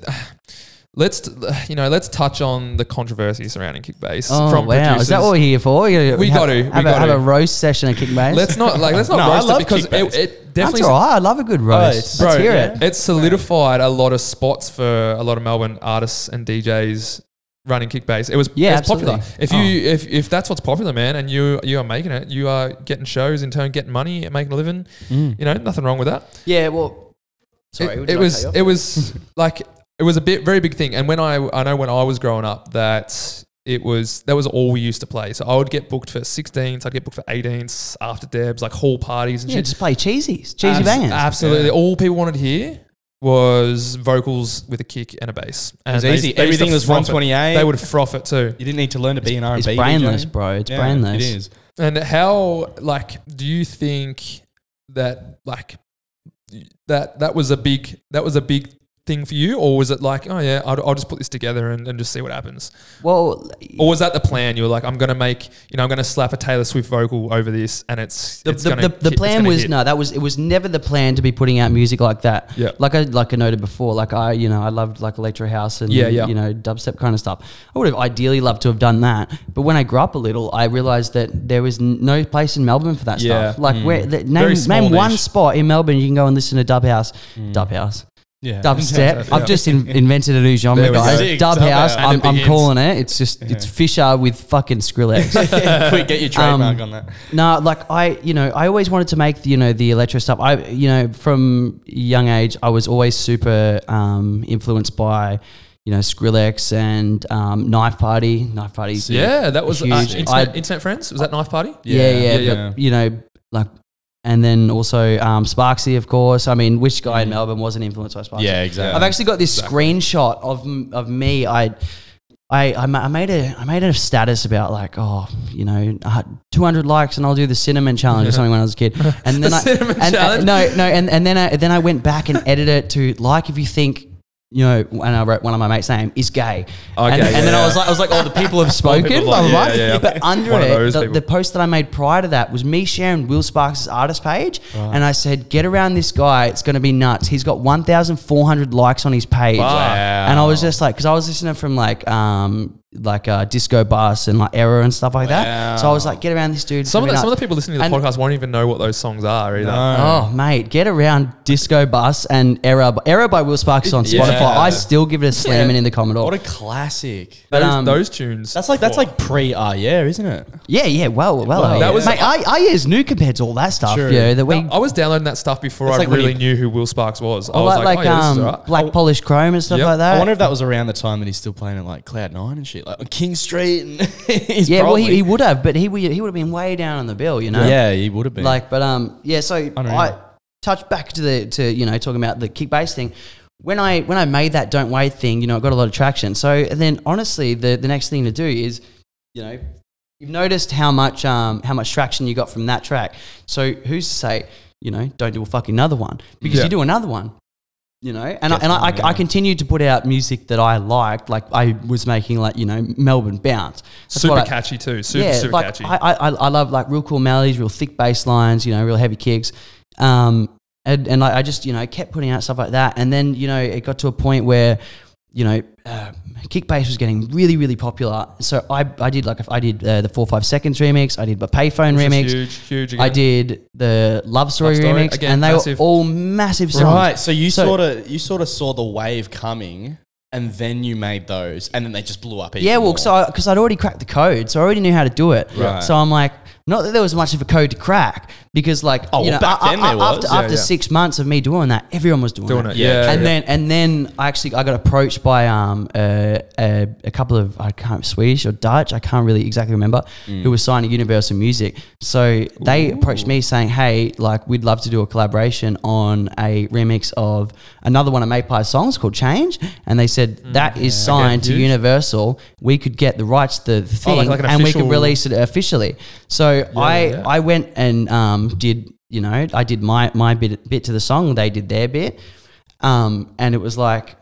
Let's you know. Let's touch on the controversy surrounding kick bass Oh from wow, producers. is that what we're here for? You We have, got to, we have, a, got have a roast session at Kick bass. Let's not like let's not No, roast it love because kick bass. it, it definitely That's all right. I love a good roast. it's- Let's Bro, hear yeah. it. It's solidified a lot of spots for a lot of Melbourne artists and DJs running kick bass. It was Yeah, it's popular. If you Oh. if, if that's what's popular, man, and you you are making it, you are getting shows in turn, getting money, and making a living. Mm. You know, nothing wrong with that. Yeah, well, Sorry, it, it was it was like it was a bit very big thing. And when I I know when I was growing up that it was that was all we used to play. So I would get booked for 16s, I'd get booked for 18s, after debs, like hall parties and yeah, shit. just play cheesies, cheesy Abs- bangers. Absolutely, Yeah. all people wanted to hear was vocals with a kick and a bass. And It was they- easy. they Everything was froth it. 128. They would froth it too. You didn't need to learn to be an R&B it's DJ. brainless, bro. It's Yeah, brainless. It is. And how like do you think that like that that was a big that was a big thing for you, or was it like oh yeah I'll, I'll just put this together and, and just see what happens, Well, or was that the plan? You were like I'm gonna make you know I'm gonna slap a Taylor Swift vocal over this, and it's the, it's the, gonna the, hit- the it's plan was hit. no, that was it was never the plan to be putting out music like that. Yeah. Like I like I noted before, like I you know I loved like electro house and Yeah, yeah. you know dubstep kind of stuff. I would have ideally loved to have done that, but when I grew up a little, I realized that there was no place in Melbourne for that Yeah. stuff. Like Mm. where the, name name one spot in Melbourne you can go and listen to dub house, Mm. dub house, Yeah. dubstep. I've just in, invented a new genre, There we guys. Dub dub house. house. And I'm, it I'm begins. calling it. It's just it's Yeah. Fisher with fucking Skrillex. Quick, get your trademark Um, on that. No, like I, you know, I always wanted to make you know the electro stuff. I, you know, from young age, I was always super um, influenced by, you know, Skrillex and um, Knife Party. Knife Party. Yeah, that was uh, Huge. internet, I- internet friends. Was that Knife Party? yeah, yeah, yeah, but, You know, like, and then also um, Sparksy, of course. I mean, which guy in Melbourne wasn't influenced by Sparksy? Yeah, exactly. I've actually got this Exactly. screenshot of of me. I. I, I, made a I made a status about like oh you know uh, 200 likes and I'll do the cinnamon challenge or something when I was a kid and then The I cinnamon and, challenge? and- no no and, and then I then I went back and edited it to like if you think you know and I wrote one of my mates name is gay. Okay, and, and then I was like I was like oh the people have spoken. blah, yeah, blah. yeah, yeah. but under One it the, the post that I made prior to that was me sharing Will Sparks' artist page. And I said get around this guy. It's going to be nuts. He's got 1,400 likes on his page. Wow. and I was just like, because I was listening from like, um, like uh, disco bus and like error and stuff like that. So I was like, get around this dude. Some of the, me some of the people listening to the And- podcast won't even know what those songs are either. No. Oh mate, get around Disco Bus and Error. Error by Will Sparks is on Yeah. Spotify. I still give it a slamming in the Commodore. What a classic. But, those, um, those tunes. That's like that's like pre Ah Yeah, isn't it? yeah, yeah, well, well, Well, that was- mate. I, I is new compared to all that stuff. True. Yeah, that we. I was downloading that stuff before It's I like when really you- knew who Will Sparks was. I or was like, like, like, oh, yeah, this is um, alright. Black Polished Chrome and stuff Yep. like that. I wonder if that was around the time that he's still playing at like Cloud Nine and shit, like on King Street. And he's yeah, well, he, he would have, but he would he would have been way down on the bill, you know. yeah, he would have been. Like, but um, yeah. So Unreal. I touch back to the to you know talking about the kick bass thing. When I when I made that don't wait thing, you know, it got a lot of traction. So and then honestly, the the next thing to do is, you know, you've noticed how much um how much traction you got from that track. So who's to say, you know, don't do a fucking another one because Yeah. you do another one. You know, and I, and I, I, I continued to put out music that I liked. Like I was making, like you know, Melbourne bounce. That's super catchy too. Super super like, catchy. I, I, I love like real cool melodies, real thick bass lines, you know, real heavy kicks. Um, and, and I, I just, you know, kept putting out stuff like that. And then, you know, it got to a point where, you know, uh, kick bass was getting really, really popular. So I, I did like, I did uh, the four, five seconds remix. I did the payphone Which remix. huge, huge. I did the Love Story, Love Story, remix, again, and they massive. were all massive songs. right, so you So- sort of you sort of saw the wave coming, and then you made those, and then they just blew up. Yeah, well, more. because because I'd already cracked the code, so I already knew how to do it. Right. So I'm like, not that there was much of a code to crack, because like, Oh, you well, know, back a- then a- there was. after, Yeah, after yeah. six months of me doing that, everyone was doing, doing it. it. Yeah, Yeah, And then and then I actually I got approached by um uh, a, a couple of I can't Swedish or Dutch I can't really exactly remember Mm. who was signed to Universal Music. So they approached me saying, "Hey, like we'd love to do a collaboration on a remix of another one of Mapei's songs called Change." And they said that is signed to. Universal. We could get the rights to the thing Oh, like- like an and we could release it officially. So I yeah. I went and um did you know I did my my bit bit to the song. They did their bit um, and it was like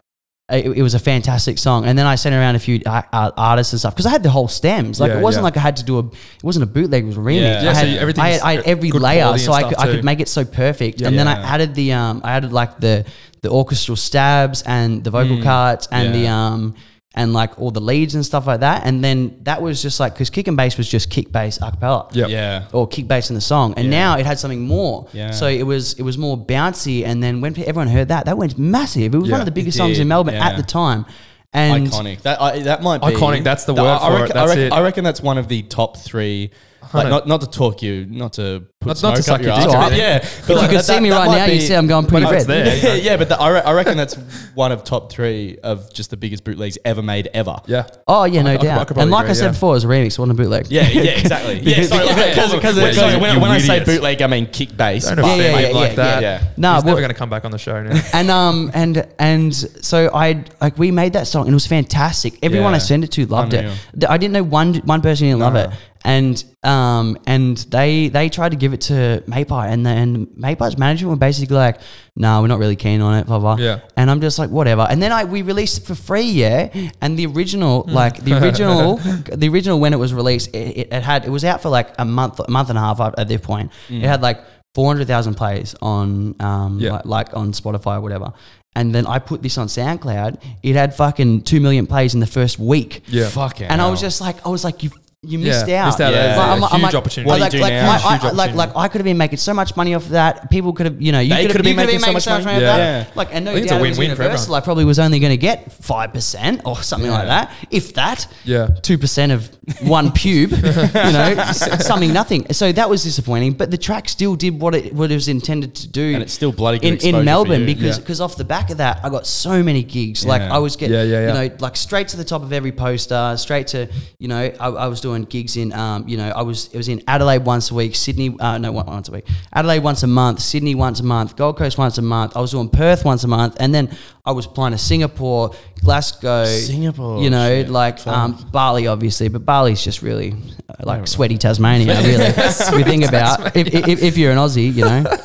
it, it was a fantastic song. And then I sent around a few uh, uh, artists and stuff because I had the whole stems. Like Yeah, it wasn't yeah. like I had to do a. It wasn't a bootleg. It was a remix. Yeah. Yeah, I had, everything's I had, I had every layer, so I could, I could make it so perfect. And then I added the um, I added like the the orchestral stabs and the vocal Mm, cuts and the um and like all the leads and stuff like that. And then that was just like because kick and bass was just kick bass a cappella Yep. yeah, or kick bass in the song, and Yeah. now it had something more. Yeah. So it was it was more bouncy, and then when everyone heard that, that went massive. It was one of the biggest songs in Melbourne yeah. at the time, and iconic. That I, that might be Iconic, that's the word I for it, reckon, that's I reckon, it. I reckon that's one of the top three Like not, not to talk you, not to put Not- smoke not to suck up your your dick ass. or anything. Yeah, If you could see me right now, you'd see I'm going pretty But red. there, yeah, yeah, but the, I, re- I reckon that's one of top three of just the biggest bootlegs ever made ever. Yeah. Oh yeah, no I could- I doubt. could and probably like I said yeah. before, it was a remix, it wasn't a bootleg. Yeah, yeah, exactly. yeah, Because- sorry, because- because, because when, it's- sorry, you- when, when I say bootleg, I mean kick bass. Don't but- offend yeah, yeah, like yeah, that. yeah. Nah, He's well- going to come back on the show now. and um and and so I like we made that song and it was fantastic. Everyone I sent it to loved it. I didn't know one one person didn't love it, and um and they they tried to give it to Mapei and then Mapei's management were basically like, no, nah, we're not really keen on it, blah blah. Yeah. And I'm just like, whatever. And then I we released it for free, yeah. And the original, Hmm. like the original, the original when it was released, it, it, it had it was out for like a month, a month and a half at this point. It had like four hundred thousand plays on, um. Yeah. like, like on Spotify or whatever. And then I put this on SoundCloud. It had fucking two million plays in the first week. Yeah. Fucking And I was just like, I was like, you. You missed Yeah, out. missed out. Yeah. Like, That's a huge opportunity. What do you like, do like, now? my- Huge I- like, opportunity. like, I could have been making so much money off of that. People could have, you know, you They could could have you been could making so much off money. of Yeah. that. Like, and no I think it's a doubt it was win-win for Universal. everyone. I probably was only going to get five percent or something like that, if that. Yeah. two percent of one pube, you know, s- something nothing. So that was disappointing. But the track still did what it what it was intended to do. And it's still bloody good in, exposure in Melbourne you. because Yeah. because off the back of that, I got so many gigs. Like Yeah. I was getting, Yeah, yeah, yeah. you know, like straight to the top of every poster, straight to you know, I, I was doing gigs in, um, you know, I was it was in Adelaide once a week, Sydney, uh, no, once a week, Adelaide once a month, Sydney once a month, Gold Coast once a month. I was doing Perth once a month, and then I was flying to Singapore, Glasgow, Singapore, you know, shit. like um, Bali, obviously, but Bali's just really uh, like sweaty Tasmania, really. if you think about if, if, if you're an Aussie, you know.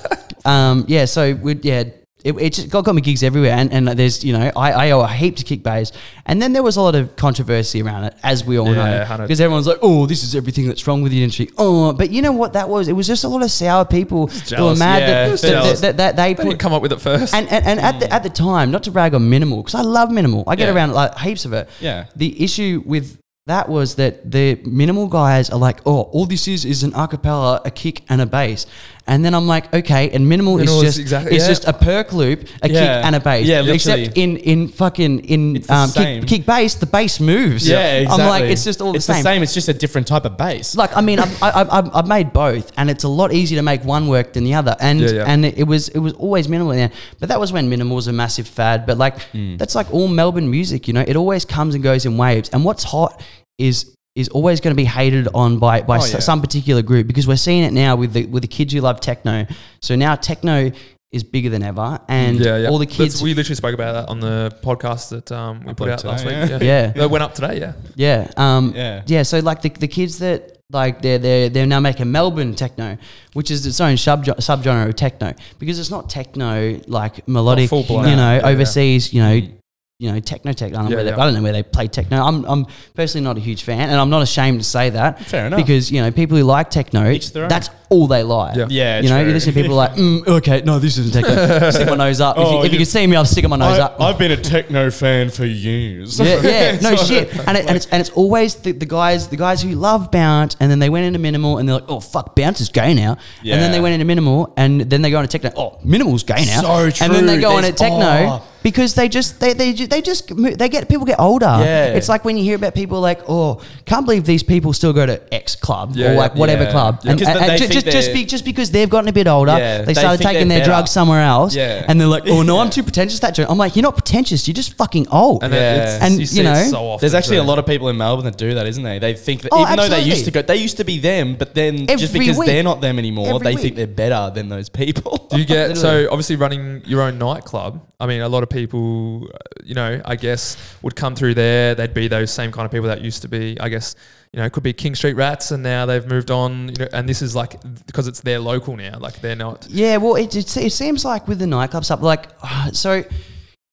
Um, yeah, so we yeah. It, it just got, got me gigs everywhere, and, and there's you know I, I owe a heap to Kick bass, and then there was a lot of controversy around it, as we all Yeah, know, 100. because everyone's like, oh, this is everything that's wrong with the industry. Oh, but you know what that was? It was just a lot of sour people who were mad Yeah, that, that, that, that they They put come up with it first. and, and, and at, the, at the time, not to brag on minimal, because I love minimal. I get Yeah. around like heaps of it. Yeah. The issue with that was that the minimal guys are like, oh, all this is is an acapella, a kick, and a bass. And then I'm like, okay, and minimal, Minimal is just exactly- it's yeah. just a perk loop, a Yeah. kick, and a bass. Yeah, literally. Except in in fucking in um, kick, kick bass, the bass moves. Yeah, exactly. I'm like, it's just all it's the same. the same. It's just a different type of bass. Like I mean, I've, I, I've, I've- made both, and it's a lot easier to make one work than the other. And Yeah, and it was it was always minimal in. But that was when minimal was a massive fad. But like Hmm. that's like all Melbourne music, you know. It always comes and goes in waves. And what's hot is is always going to be hated on by by Oh, s- yeah. some particular group because we're seeing it now with the with the kids who love techno. So now techno is bigger than ever, and yeah, yeah. all the That's- kids. we literally spoke about that on the podcast that um, we put Upload out last week. yeah. Yeah. Yeah. That went up today, yeah. Yeah. Um, Yeah. yeah. So like the, the kids that like they're they're they're now making Melbourne techno, which is its own sub subgenre of techno because it's not techno like melodic, full you know, Yeah, yeah. overseas, you know. You know, techno tech. I don't, know Yeah, where they, yeah. I don't know where they play techno. I'm, I'm personally not a huge fan, and I'm not ashamed to say that. Fair enough. Because you know, people who like techno, Each their own. that's all they like. Yeah. Yeah, you know, true. you listen to people like, mm, okay, no, this isn't techno. Stick my nose up. If, Oh, you, if you you- can see me, I'll stick my nose up. I've been a techno fan for years. Yeah, yeah, no So- shit. And, it, and it's and it's always the, the guys the guys who love bounce, and then they went into minimal, and they're like, oh fuck, bounce is gay now. And then they went into minimal, and then they go into techno. Oh, minimal's gay now. So true. And then they go on There's- at techno. oh. Because they just they they they just mo- they get people get older. Yeah. It's like when you hear about people like oh can't believe these people still go to X club Yeah, or like whatever Yeah. club. Yeah. And, and- and uh, uh, ju- just just, be, just because they've gotten a bit older, Yeah, they they started think taking their better. drugs somewhere else. Yeah. And they're like oh no I'm too pretentious that joint. I'm like you're not pretentious. You're just fucking old. And, Yeah. then it's, And, you, you know, so often. There's actually a lot of people in Melbourne that do that, isn't they? They think that Oh, even though they used to go, they used to be them, but then just because week. they're not them anymore, Every they week. think they're better than those people. Do you get so obviously running your own nightclub? I mean, a lot of people, uh, you know, I guess would come through there. They'd be those same kind of people that used to be. I guess you know, it could be King Street Rats, and now they've moved on. You know, and this is like because it's their local now. Like they're not. Yeah, well, it, it, it seems like with the nightclub stuff, like, so,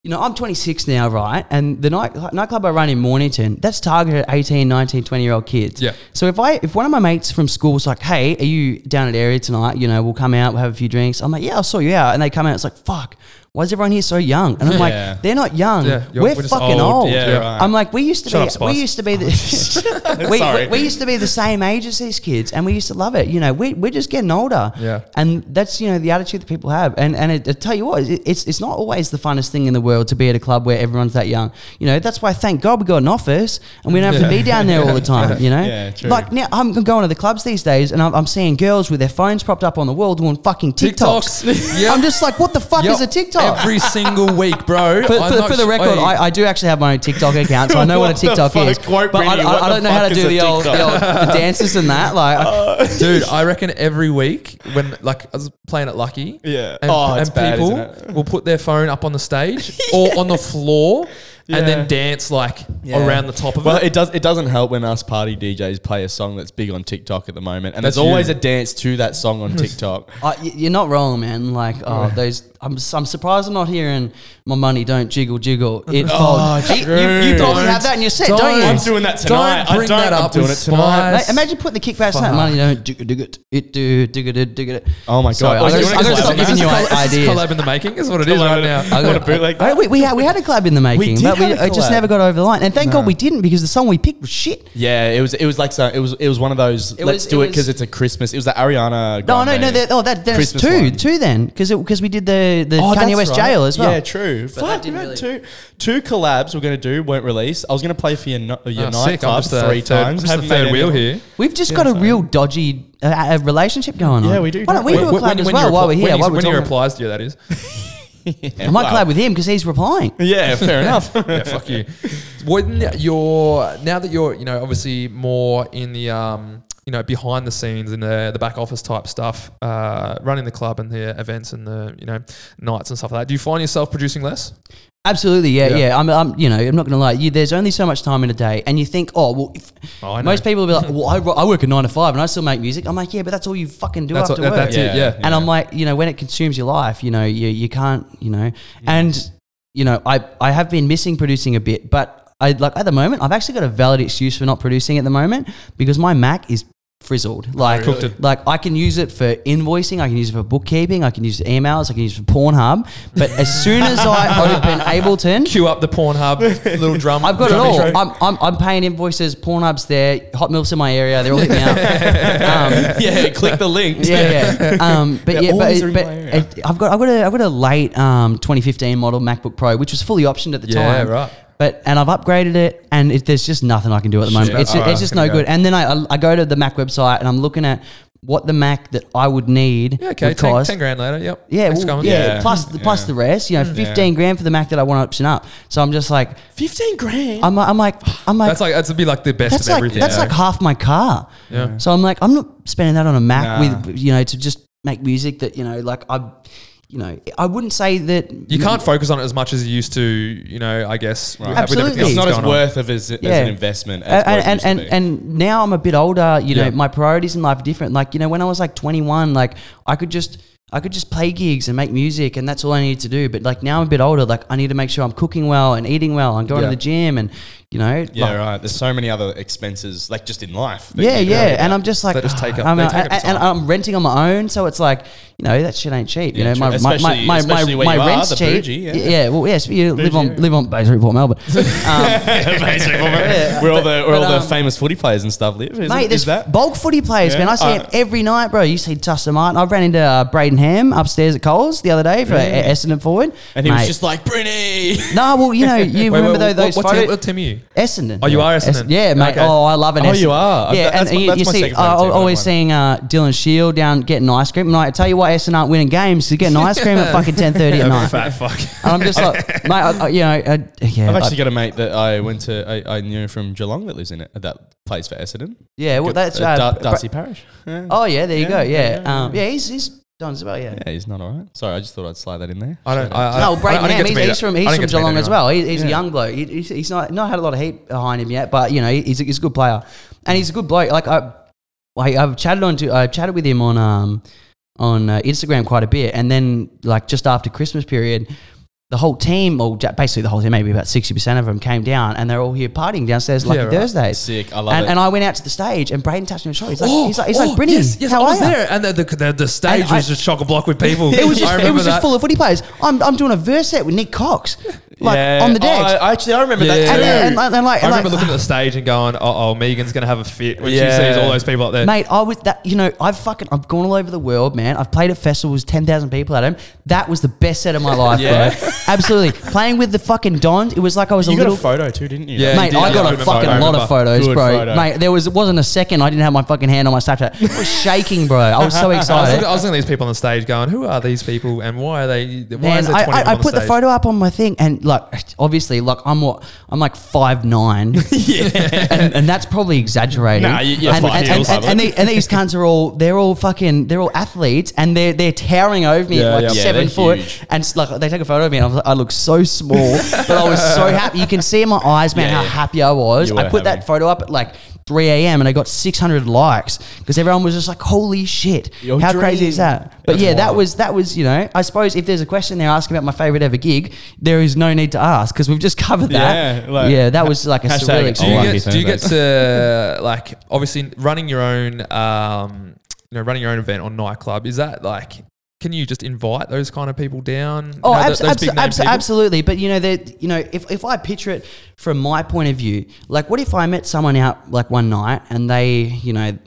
you know, I'm 26 now, right? And the night, nightclub I run in Mornington, that's targeted at 18, 19, 20 year old kids. Yeah. So if I, if one of my mates from school was like, hey, are you down at area tonight? You know, we'll come out, we'll have a few drinks. I'm like, yeah, I'll sort you out. And they come out, it's like, fuck, why is everyone here so young? And I'm Yeah. like, they're not young. Yeah, you're- we're, we're just fucking old. old. Yeah, Yeah. right. I'm like, we used to Shut be, Spice. we used to be the, we, we, Sorry. we used to be the same age as these kids, and we used to love it. You know, we we're just getting older. Yeah. and that's you know the attitude that people have. And and it, I tell you what, it, it's it's not always the funnest thing in the world to be at a club where everyone's that young. You know, that's why thank God we got an office and we don't have to be down there all the time. You know, Yeah, true. like now I'm going to the clubs these days, and I'm, I'm seeing girls with their phones propped up on the wall doing fucking TikToks. TikToks. Yep. I'm just like, what the fuck Yep. is a TikTok? Every single week, bro. For, I'm for, for the sh- record, I, I do actually have my own TikTok account, so I know what, a What the TikTok fuck? is. Quote but I, Brynny, I, what I don't know how fuck to is do a the old, the TikTok? old the dances and that. Like, Dude, I reckon every week when like I was playing at Lucky, Yeah. and, Oh, it's and bad, people isn't it? will put their phone up on the stage or on the floor and Yeah. then dance like Yeah. around the top of Well, it. it does. It doesn't help when us party DJs play a song that's big on TikTok at the moment, and That's there's always you. a dance to that song on TikTok. uh, you're not wrong, man. Like, oh, those. I'm, I'm surprised I'm not hearing my money don't jiggle jiggle. It oh, folds. You- you, you probably Don't- have that in your set, don't, don't. you? I'm doing that tonight. Don't bring I don't. that I'm up doing it tonight. Mate, imagine putting the kick bass on that Fuck. money don't dig it dig it it do dig it dig it. Oh my God. I'm Oh, gonna, you I'm wanna gonna collab stop giving you It's a ideas. collab in the making is what it is right now. I What a bootleg. Hey, we, we, had, we had a collab in the making, but we have a it just never got over the line. And thank God we didn't because the song we picked was shit. Yeah, it was. It was like so. It was. It was one of those. Let's do it it because it's a Christmas. It was the Ariana. No, no, no. Oh, that, that's two, two then, because because we did the the Oh, Kanye West right. Jail as well. Yeah, true. that Fuck, didn't we had really- two two collabs we're gonna do weren't released. I was gonna play for your no- your Oh. I'm nightclub three third, times. I'm just the Haven't made third wheel of here. We've just got a real dodgy uh, uh, relationship going on. Yeah, we do, Why don't we don't do a collab as well you while we're here? When, while he- we're when he talking- replies to you, that is. I might collab with him because he's replying. Yeah, fair enough. yeah, fuck you. When you're now that you're, you know, obviously more in the um, you know, behind the scenes and the the back office type stuff, uh, running the club and the events and the you know nights and stuff like that. Do you find yourself producing less? Absolutely, yeah, Yeah. yeah. I'm, I'm, you know, I'm not going to lie. You, there's only so much time in a day, and you think, oh, well, if, Oh, most people will be like, well, I, I work a nine to five and I still make music. I'm like, yeah, but that's all you fucking do That's after what- work. that's it. Yeah. And I'm like, you know, when it consumes your life, you know, you you can't, you know, Mm. and you know, I I have been missing producing a bit, but I like at the moment, I've actually got a valid excuse for not producing at the moment because my Mac is frizzled. Like, Cooked it. like I can use it for invoicing, I can use it for bookkeeping, I can use it for emails, I can use it for Pornhub. But as soon as I open Ableton, Cue up the Pornhub little drum. I've got it all. intro. I'm, I'm, I'm paying invoices. Pornhub's there. Hot Milf's in my area. They're all hitting me up. Um, yeah, click the link. yeah, yeah. Um, but They're yeah, but, but it- I've got I've got a I've got a late um, 2015 model MacBook Pro, which was fully optioned at the Yeah, time. right. But and I've upgraded it, and it, there's just nothing I can do at the moment. Shit. It's just, Alright, it's oh, just no go. good. And then I I- I go to the Mac website and I'm looking at what the Mac that I would need Yeah, okay. would 10, cost. 10 grand later. Yep. Yeah, Thanks well, for yeah, Yeah. Plus, the, plus the rest, you know, mm. fifteen grand for the Mac that I want to option up. So I'm just like, Fifteen grand. I'm, I'm like, I'm like, That's like that's a bit like the best that's of like everything. that's yeah. like half my car. Yeah. So I'm like, I'm not spending that on a Mac Nah. with you know to just make music that you know like I, you know, I wouldn't say that You can't focus on it as much as you used to, you know, I guess. with- with Absolutely. it's not as going on. worth of as, as Yeah. an investment as and and and, and now I'm a bit older. You know, my priorities in life are different. Like you know, when I was like 21, like I could just I could just play gigs and make music, and that's all I needed to do. But like now I'm a bit older. Like I need to make sure I'm cooking well and eating well and going Yeah. to the gym and you know, yeah, like- right. There's so many other expenses, like just in life. Yeah, yeah, and I'm just like, They just take up- I'm, uh, up and, and. I'm renting on my own, so it's like, you know, that shit ain't cheap. You know, my, my, my, my, my, where my you are, rent's the cheap. bougie, yeah. yeah. well, yes, you live on live on Bay Street, Port Melbourne. um, Yeah, where all the where all the um, famous footy players and stuff live. Is, Mate, it, there's that? bulk footy players, man. I see Uh, them every night, bro. You see Dustin Martin. I ran into uh, Brayden Ham upstairs at Coles the other day for Yeah. a Essendon forward. and he was just like, Brynny. no, well, you know, you remember those, those what, what, photos. what team are you? Essendon. Oh, you are Es- Essendon. yeah, mate. Okay. Oh, I love an Oh, Essendon. you are? Yeah, That's and my- you, that's you my see, second I favourite team, I always seeing uh, Dylan Shiel down getting ice cream. And I tell you why Essendon aren't winning games. They're getting ice cream at fucking ten thirty at night. Fat fuck. And I'm just like, mate, I, I, you know, I, yeah, I've I- actually got a mate that I went to, I, I knew from Geelong that lives in it, that plays for Essendon. yeah. Well, that's uh, uh, Dar- Darcy Parish. Yeah. Oh yeah, there you go. Yeah, yeah, yeah, um, yeah. He's he's done as well. Yeah. Yeah, he's not all right. Sorry, I just thought I'd slide that in there. I don't. I, I, No, I, Brayden I didn't Ham, he's, he's from he's from get Geelong as well. He, he's a young bloke. He, he's, he's not not had a lot of heat behind him yet, but you know he's a, he's a good player, and he's a good bloke. Like I, I I've chatted on to I chatted with him on um on uh, Instagram quite a bit, and then like just after Christmas period. The whole team, or basically the whole team, maybe about sixty percent of them came down, and they're all here partying downstairs Lucky Yeah, right. Thursdays. Sick. I love and, it. and I went out to the stage, and Brayden touched me on the shoulder. He's like, oh, he's like, he's like, Brynny, Oh, yes, yes, how I was are you? there, and the, the, the, the stage And I- was just chock a block with people. It was just, it remember was just full of footy players. I'm, I'm doing a verse set with Nick Cox, like Yeah. on the Oh. I, actually, I remember Yeah. that too. and, and, and, like, I and remember like, looking at the stage and going, "Oh, oh Megan's gonna have a fit when Yeah. she sees all those people up there." Mate, I was that you know I've fucking I've gone all over the world, man. I've played at festivals, ten thousand people at them. That was the best set of my life, Yeah. bro. Absolutely, playing with the fucking Dons. It was like I was a little you a got little. a photo too, didn't you? Yeah, Mate, you did. I Yeah, got I a remember. fucking I lot remember. of photos, Good bro. photo. Mate, there was wasn't a second I didn't have my fucking hand on my Snapchat. It was shaking, bro. I was so I was, excited. looking, I was looking at these people on the stage, going, "Who are these people, and why are they? Why Man, is there I, 20 I, I on put the stage? photo up on my thing, and like, obviously, like I'm what I'm like five nine, yeah, and, and that's probably exaggerating. Nah, you- you're and, five and, heels, and, and, Simon. the- and these cunts are all they're all fucking they're all athletes, and they're they're towering over me Yeah, at like yeah. Yeah, seven they're foot, huge. and it's like they take a photo of me, and I, I look so small, but I was so happy. You can see in my eyes, man, Yeah, how yeah. happy I was. You I were put that photo up at like. 3 a.m. and I got 600 likes because everyone was just like, "Holy shit! Your How crazy dream. is that?" But That's yeah, that wild. was that was you know. I suppose if there's a question they're asking about my favorite ever gig, there is no need to ask because we've just covered that. Yeah, like- yeah, that was like a Hashtag surreal Do experience. you, get, do you get to like obviously running your own, um, you know, running your own event or nightclub? Is that like? Can you just invite those kind of people down? Oh, You know, abs- th- those abs- big name abs- people? absolutely. But you know that you know if, if I picture it from my point of view, like what if I met someone out like one night and they you know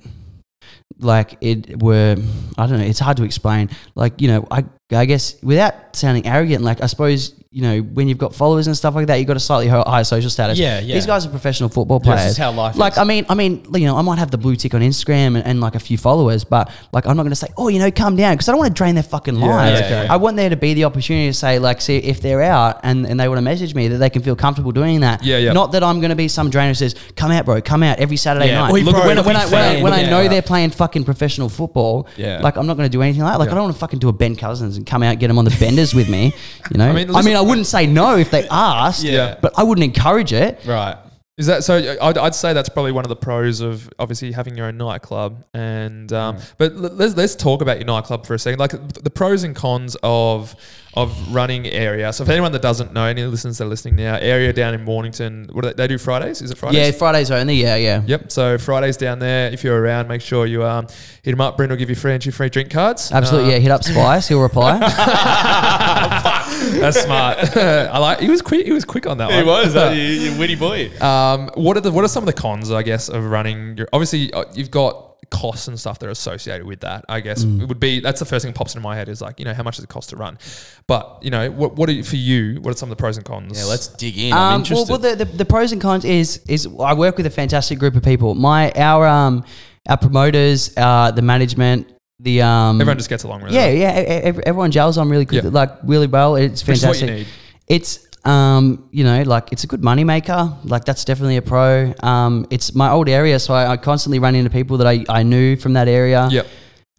like it were I don't know. It's hard to explain. Like you know I I guess without sounding arrogant, like I suppose. You know, when you've got followers and stuff like that, you've got a slightly hi- higher social status. Yeah, yeah. These guys are professional football players. this is how life like, is. I mean, I mean, you know, I might have the blue tick on Instagram and, and like a few followers, but like, I'm not going to say, oh, you know, come down because I don't want to drain their fucking lives. yeah, yeah. I want there to be the opportunity to say, like, see if they're out and, and they want to message me that they can feel comfortable doing that. Yeah, yeah. Not that I'm going to be some drainer who says, come out, bro, come out every Saturday Yeah. night. Oi, Look, bro, when, when, I, when, I, when I know they're playing fucking professional football, Yeah. like, I'm not going to do anything like that. Like, Yeah. I don't want to fucking do a Ben Cousins and come out and get them on the benders with me. You know, I I mean, mean, I, wouldn't say no if they asked, Yeah. but I wouldn't encourage it. Right. Is that so? I'd, I'd say that's probably one of the pros of obviously having your own nightclub. And um, but l- let's let's talk about your nightclub for a second. Like the pros and cons of of running area. So if anyone that doesn't know, any listeners that are listening now, area down in Mornington, what do they, they do Fridays? Is it Fridays? Yeah, Fridays only. Yeah, yeah. Yep. So Fridays down there. If you're around, make sure you um, hit him up. Brent will give you free entry, free drink cards. Absolutely. Um, yeah, hit up Spice. He'll reply. That's smart. I like. He was quick. He was quick on that He one. was. That, you, you witty boy. Um, what are the what are some of the cons? I guess of running. Your, obviously, uh, you've got costs and stuff that are associated with that. I guess Mm. it would be that's the first thing that pops into my head is like you know how much does it cost to run, but you know what what are you, for you? What are some of the pros and cons? Yeah, let's dig in. I'm Um, interested. Well, well the, the, the pros and cons is is I work with a fantastic group of people. My our um our promoters, uh, the management, the um Everyone just gets along really. yeah well. yeah everyone gels on really good Yeah. like really well. It's Which is what fantastic. you need. It's um, you know, like it's a good money maker. Like that's definitely a pro. Um, it's my old area, so I, I constantly run into people that I, I knew from that area. Yep.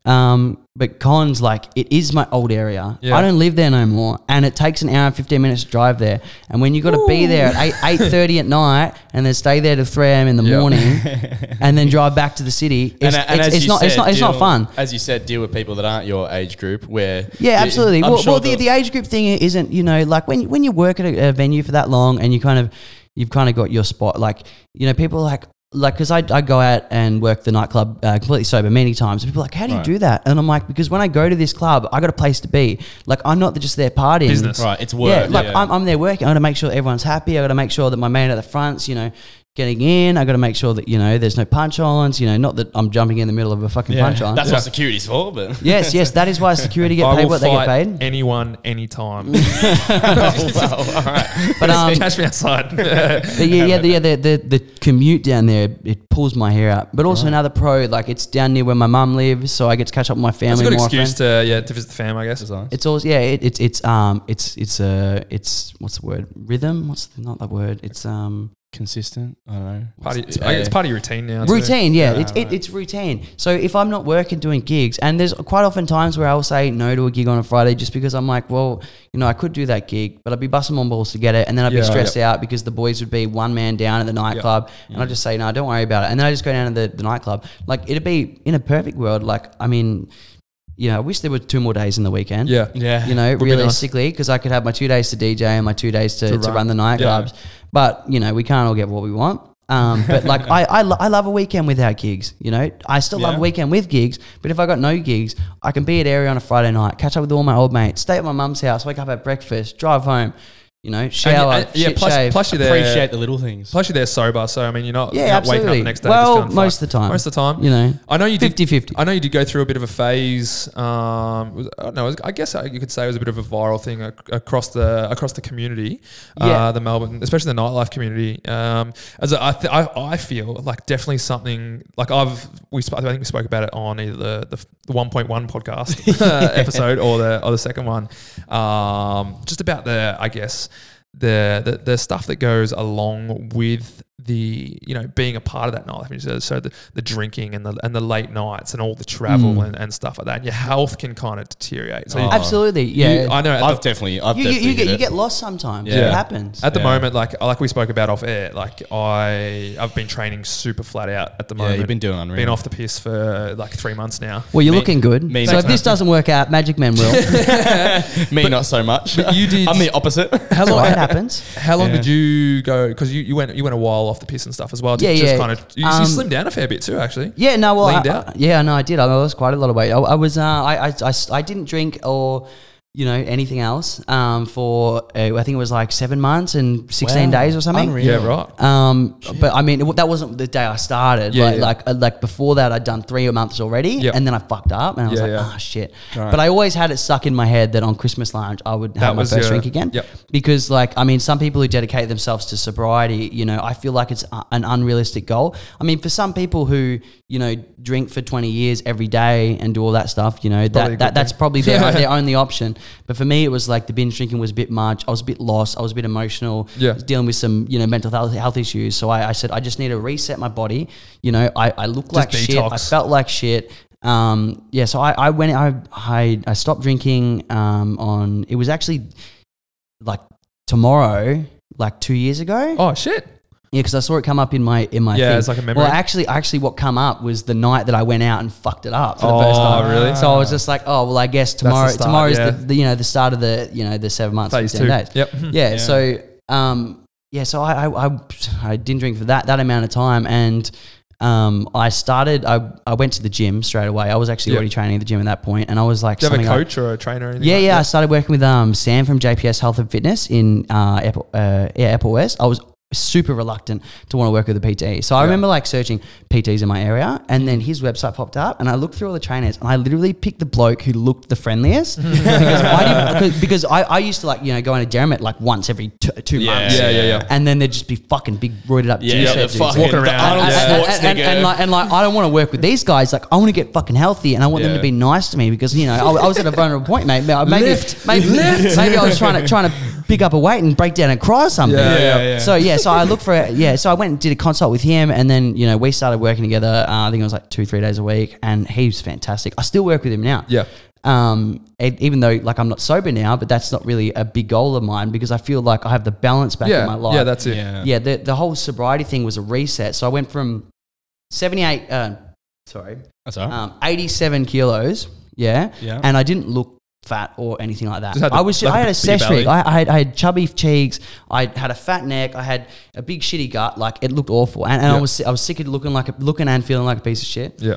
Um, but cons, like it is my old area. Yeah. I don't live there no more, and it takes an hour and fifteen minutes to drive there. And when you got to be there at eight eight thirty at night, and then stay there till three a.m. in the Yeah. morning, and then drive back to the city, it's, and, and it's, it's you not it's not it's not fun. As you said, deal with people that aren't your age group. Where Yeah, absolutely. Well, sure well the, the age group thing isn't, you know, like when when you work at a, a venue for that long and you kind of you've kind of got your spot. Like, you know, people are like like because I, I go out and work the nightclub uh, completely sober many times. And people are like, how do you Right. do that? And I'm like, because when I go to this club, I got a place to be. Like, I'm not just there partying. Business. right, it's work. Yeah, like I'm, I'm there working. I got to make sure everyone's happy. I got to make sure that my man at the front's, you know, getting in. I got to make sure that you know there's no punch ons. You know, not that I'm jumping in the middle of a fucking punch on. That's Yeah. what security's for. But yes, yes, that is why security get I paid will what they get fight paid. anyone, anytime. well, all right. But um, Catch me outside. But yeah, yeah, the, yeah, the, the the commute down there it pulls my hair out. But also another pro, like it's down near where my mum lives, so I get to catch up with my It's a family good more excuse often. to yeah to visit the fam, I guess. It's also yeah, it, it's it's um it's it's uh it's what's the word rhythm? What's the, not that word? It's um Consistent. I don't know. Part of, What's it's, the- it's part of your routine now. too. routine. Yeah, Yeah, it's it, it's routine. So if I'm not working doing gigs, and there's quite often times where I'll say no to a gig on a Friday just because I'm like, well, you know, I could do that gig, but I'd be busting my balls to get it, and then I'd Yeah, be stressed out because the boys would be one man down at the nightclub, and I'd mm. just say no, don't worry about it, and then I just go down to the, the nightclub. Like it'd be in a perfect world, like I mean. You know, I wish there were two more days in the weekend. Yeah. Yeah. You know, be nice. realistically, because I could have my two days to DJ and my two days to, To to, run. run. the nightclubs. But, you know, we can't all get what we want. Um, but like I, I, lo- I love a weekend without gigs. You know, I still love Yeah. a weekend with gigs. But if I got no gigs, I can be at area on a Friday night, catch up with all my old mates, stay at my mum's house, wake up at breakfast, drive home, you know, shower, And- and- yeah, plus, shave. plus you're there. Appreciate the little things. Plus you're there sober, so I mean you're not, Yeah, you're not waking up absolutely. the next day. Well, just most of the time. Most of the time, you know, I know you did 50-50. I know you did go through a bit of a phase. Um, was, I don't know. I guess you could say it was a bit of a viral thing across the across the community, uh, Yeah. the Melbourne, especially the nightlife community. Um, as I, th- I, I feel like definitely something like I've we sp- I think we spoke about it on either the the, the 1.1 podcast uh, episode or the or the second one. Um, just about the I guess the, the the stuff that goes along with the you know being a part of that nightlife. So, so the, the drinking and the and the late nights and all the travel Mm. and, and stuff like that. And your health can kind of deteriorate. So you- Oh. absolutely, you- yeah. I know. I've the, definitely, I've you, you, definitely you get hit you get lost sometimes. Yeah. It happens. at the Yeah. moment, like like we spoke about off air, like I I've been training super flat out at the yeah, moment. you've been doing unreal. been off the piss for like three months now. well, you're Me- looking good. me so if this time. doesn't work out, Magic Man will. Me, not so much. But you did- I'm the opposite. How long? it happens. How long Yeah. did you go? Because you, you went you went a while off the piss and stuff as well. to Yeah, just yeah. Kind of you, you Um, slimmed down a fair bit too, actually. Yeah, no, well, I- out? I- yeah, no, I did. I lost quite a lot of weight. I, I was, uh, I, I, I, I didn't drink or, you know, anything else um, for uh, I think it was like seven months and sixteen Wow. days or something. Unreal. Yeah, right. Um, but I mean, it, that wasn't the day I started. Yeah, like, yeah. like, uh, like before that, I'd done three months already, Yep. and then I fucked up, and I was Yeah, like, yeah. ah, shit. Right. But I always had it stuck in my head that on Christmas lunch I would That have my was first your- drink again. yep. Because, like, I mean, some people who dedicate themselves to sobriety, you know, I feel like it's a- an unrealistic goal. I mean, for some people who, you know, drink for 20 years every day and do all that stuff, you know, Probably a that, good that that's probably their, their only option. But for me, it was like the binge drinking was a bit much. I was a bit lost. I was a bit emotional. Yeah. Dealing with some, you know, mental health, health issues. So I, I said, I just need to reset my body. You know, I, I look like shit. I felt like shit. Um, yeah, so I, I went, I, I, I stopped drinking um, on, it was actually like tomorrow, like two years ago. Oh shit. Yeah, because I saw it come up in my in my Yeah, thing. it's like a memory. Well, actually, actually, what come up was the night that I went out and fucked it up for the Oh, first time. Oh really? So I was just like, oh well, I guess tomorrow start, tomorrow's yeah. the, the you know the start of the you know the seven months, Phase 15 days. Yep. Yeah, Yeah. So um yeah, so I, I I I didn't drink for that that amount of time and. Um, I started. I, I went to the gym straight away. I was actually Yeah. already training at the gym at that point, and I was like, Do you have a something like- coach or a trainer or anything? yeah, like yeah. I started working with um, Sam from JPS Health and Fitness in uh, Airport, uh, yeah, Airport West. I was super reluctant to want to work with a PT. So I Yeah. remember like searching PTs in my area, and then his website popped up, and I looked through all the trainers, and I literally picked the bloke who looked the friendliest because, I didn't, because, because I, I used to like you know go into Dermot like once every two, two Yeah, months. Yeah, yeah, yeah. And then there'd just be fucking big roided up Yeah, head dudes. Walking around. And, and- and- and- like, and like, I don't want to work with these guys. Like, I want to get fucking healthy, and I want them to be nice to me because you know I, I was at a vulnerable point, mate. Maybe Lift. maybe maybe I was trying to trying to pick up a weight and break down and cry or something. Yeah, yeah, yeah. So yeah, so I looked for it. Yeah, so I went and did a consult with him, and then you know we started working together. Uh, I think it was like two, three days a week, and he was fantastic. I still work with him now. Yeah. Um, e- even though like I'm not sober now, but that's not really a big goal of mine because I feel like I have the balance back in my life Yeah, that's it. Yeah. yeah, the, the whole sobriety thing was a reset. So I went from 78, uh, sorry, That's all right. um, 87 kilos, yeah, Yeah. and I didn't look fat or anything like that. I was, like I had a sesh rig. I, I, had, I had chubby cheeks. I had a fat neck. I had a big shitty gut. Like it looked awful, and, and I was I was sick of looking like a, looking and feeling like a piece of shit. Yeah.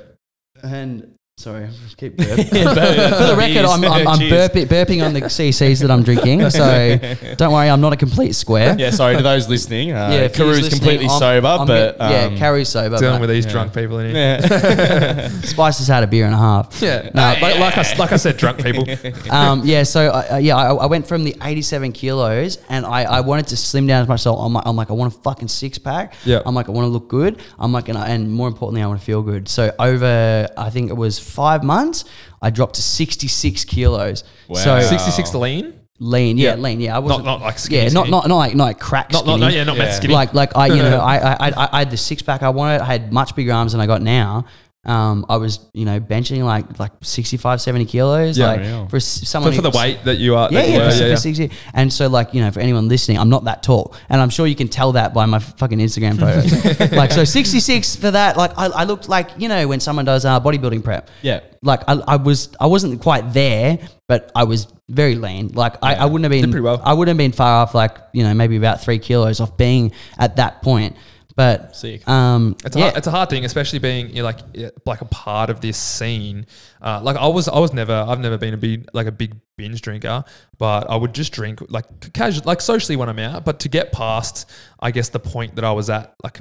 And sorry, I just keep burping. For the record, I'm, I'm, I'm burping, burping on the CCs that I'm drinking. So don't worry, I'm not a complete square. Yeah, sorry to those listening. Uh, Yeah, if you're Karoo's completely I'm- sober, I'm but get- yeah, um, sober. Dealing but with these yeah. drunk people in here. yeah. Spice has had a beer and a half. Yeah. No, like, like, I, like I said, drunk people. Um, yeah, so uh, uh, yeah, I, I went from the 87 kilos, and I, I wanted to slim down as much. So I'm like, I'm like, I want a fucking six pack. Yeah. I'm like, I want to look good. I'm like, and, I, and more importantly, I want to feel good. So over, I think it was five months, I dropped to 66 kilos. Wow. So 66 lean? lean, yeah, Yeah. lean, yeah. I was not not like skinny, yeah, not skinny. not not like not like crack Not, not, skinny. not, yeah, not Yeah. mad skinny. Like like I you know I, I I I had the six pack I wanted. I had much bigger arms than I got now. Um, I was, you know, benching like like 65, 70 kilos. Yeah. like Real. for s- someone For, for the weight that you are. yeah, that you yeah, were, for, yeah, for 60. And so, like, you know, for anyone listening, I'm not that tall. And I'm sure you can tell that by my fucking Instagram photos. like, so 66 for that, like, I, I looked like, you know, when someone does uh, bodybuilding prep. Yeah. Like, I, I was, I wasn't quite there, but I was very lean. Like, I, I wouldn't have been, pretty well. I wouldn't have been far off, like, you know, maybe about three kilos off being at that point. But, Sick. um, It's a, yeah. hard, it's a hard thing, especially being you know, like like a part of this scene. Uh, like I was, I was never, I've never been a big like a big binge drinker, but I would just drink like casual, like socially when I'm out. But to get past, I guess the point that I was at, like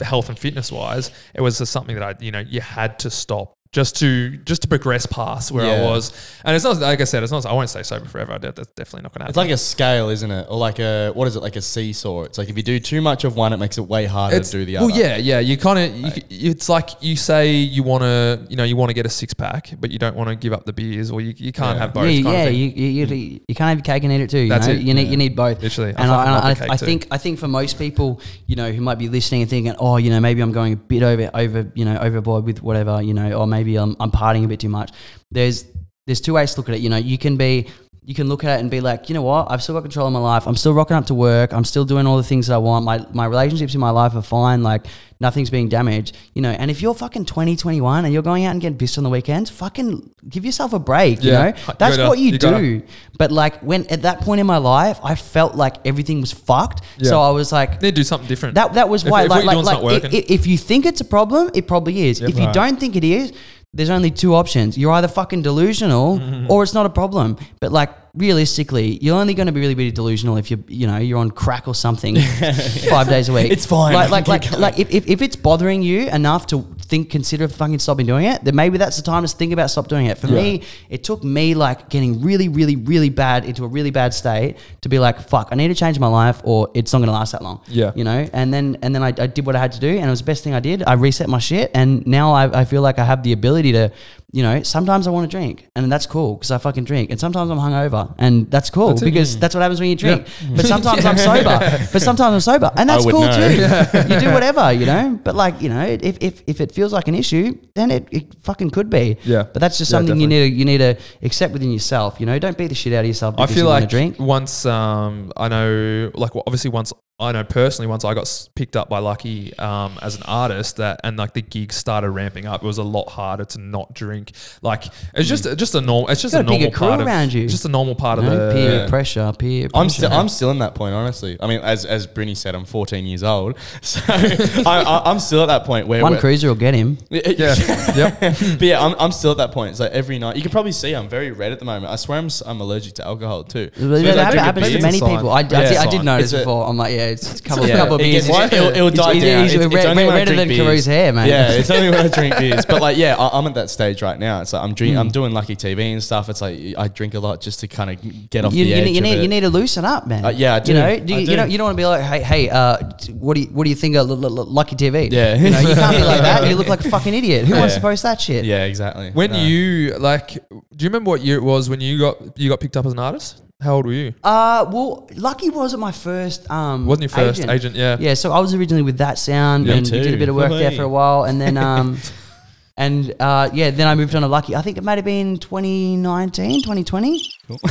health and fitness wise, it was just something that I, you know, you had to stop just to just to progress past where I was. And it's not like I said, it's not. I won't stay sober forever. That- That's definitely not going to happen. It's like a scale, isn't it? Or like a what is it? Like a seesaw. It's like if you do too much of one, it makes it way harder It's- to do the other. Well, yeah, yeah. You kind of, you, c- it's like you say you want to, you know, you want to get a six pack, but you don't want to give up the beers, or you, you can't Yeah. have both. yeah, kind of yeah, thing. you, you, you, you can't have your cake and eat it too. You That's know? it, You need yeah. you need both. Literally, I and I, fucking love and the I, cake I too. think I think for most people, you know, who might be listening and thinking, oh, you know, maybe I'm going a bit over over you know overboard with whatever, you know, or maybe I'm I'm partying a bit too much. There's there's two ways to look at it. You know, you can be you can look at it and be like, you know what, I've still got control of my life. I'm still rocking up to work. I'm still doing all the things that I want. My my relationships in my life are fine. Like nothing's being damaged. You know, and if you're fucking 20, 21 and you're going out and getting pissed on the weekends, fucking give yourself a break. You Yeah. know, You that's gotta- what you, you gotta- do. But like when at that point in my life, I felt like everything was fucked. Yeah. So I was like, They do something different. that that was why if like you're like, like not i- if you think it's a problem, it probably is. Yep. if you Right. don't think it is, there's only two options. You're either fucking delusional or it's not a problem. But like realistically, you're only going to be really really delusional if you're, you know you're on crack or something five days a week. It's fine. Like like like, like if, if, if it's bothering you enough to think consider fucking stopping doing it, then maybe that's the time to think about stop doing it. For me, it took me like getting really really really bad into a really bad state to be like fuck, I need to change my life or it's not going to last that long. Yeah. You know, and then and then I, I did what I had to do, and it was the best thing I did. I reset my shit, and now I, I feel like I have the ability to, you know, sometimes I want to drink, and that's cool because I fucking drink, and sometimes I'm hungover, and that's cool That's it. because that's what happens when you drink. But sometimes I'm sober, but sometimes I'm sober, and that's cool know. too. you do whatever, you know. But like, you know, if if, if it feels like an issue, then it, it fucking could be. Yeah. But that's just Yeah, something you need to you need to accept within yourself. You know, don't beat the shit out of yourself. I feel you wanna like drink. once um, I know, like well, obviously once I know personally, once I got picked up by Lucky um, as an artist, that and like the gigs started ramping up, it was a lot harder to not drink. Like it's just just a normal. It's just a a bigger normal crew part of around you. Just a normal part You of the peer Yeah. pressure, peer. I'm still I'm still in that point, honestly. I mean, as as Brynny said, I'm 14 years old, so I, I, I'm still at that point where One cruiser will get him. yeah, yep. but yeah, I'm, I'm still at that point. So every night, you can probably see I'm very red at the moment. I swear I'm, s- I'm allergic to alcohol too. So that as happens, drink a happens beer- to many sign. people. I, I, did, I sign. did notice It's a- before. I'm like, yeah, it's a couple, Yeah, of it beers. gets- It's- it'll- it'll die it's- down. It's, It's- red, only red, when I redder drink than beers. Caru's hair, man. Yeah, it's only when I drink beers. But like, yeah, I, I'm at that stage right now. It's like I'm drink, I'm doing Lucky TV and stuff. It's like I drink a lot just to kind of get off You, the you, edge. need, you, of need, it. you need to loosen up, man. Uh, yeah, I do. You know, do I you, do. you don't you don't want to be like, hey, hey, uh, what do you what do you think of L- L- L- Lucky TV? Yeah. you know, you can't be like that. You look like a fucking idiot. Who wants Yeah. to post that shit? Yeah, exactly. When No. you like, do you remember what year it was when you got you got picked up as an artist? How old were you? Uh, well, Lucky wasn't my first. Um, Wasn't your first agent? yeah. Yeah, so I was originally with that sound Me and we did a bit of work there for a while, and then um, and uh, yeah, then I moved on to Lucky. I think it might have been 2019, 2020. What's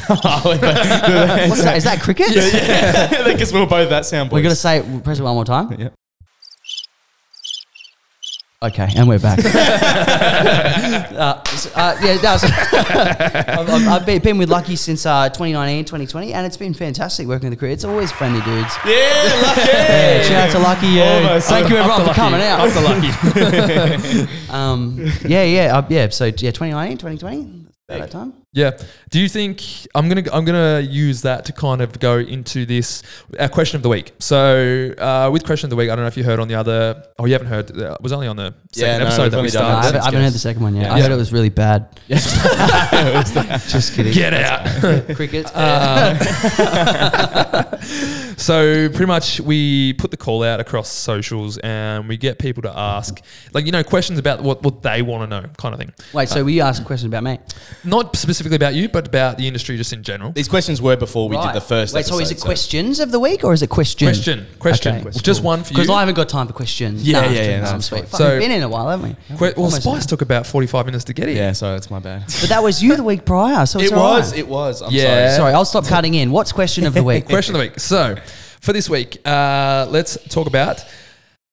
that? Is that cricket? yeah, I guess we were both that sound. We're gonna boys. say press it one more time. Yeah. Okay, and we're back. uh, uh, yeah, that was, I've, I've- I've been, been with Lucky since uh, 2019, 2020, and it's been fantastic working with the crew. It's always friendly dudes. Yeah, lucky. Yeah, shout out to Lucky. Yeah. Almost. Thank you Up everyone to for coming Lucky. out. Up to lucky. Um, yeah, yeah, uh, yeah. So yeah, 2019, 2020, about that time. Yeah. Do you think I'm gonna I'm gonna use that to kind of go into this our question of the week? So uh, with question of the week, I don't know if you heard on the other. Oh, you haven't heard. uh, It was only on the Yeah, second no, episode we've that we only done No, I started. haven't, I haven't heard the second one yet. Yeah. I Yeah. heard it was really bad. Just kidding. Get out. Cricket. So pretty much we put the call out across socials and we get people to ask like you know questions about what, what they want to know kind of thing. Wait, so we asked a question about me. Not specifically specifically about you, but about the industry just in general. These questions were before we Right. did the first. Wait, so is episode, it questions of the week or is it question? Question, question, Okay. just one for you. Because I haven't got time for questions. Yeah, Nah, yeah, yeah, nah, no, I'm that's sweet. fine. Fucking So- been in a while, haven't we? Que- well, Almost Spice there. took about forty-five minutes to get here. Yeah, so it's my bad. But that was you the week prior, so it's it all was. right. It was. I'm Yeah. sorry. Sorry, I'll stop cutting in. What's question of the week? Question of the week. So, for this week, uh, let's talk about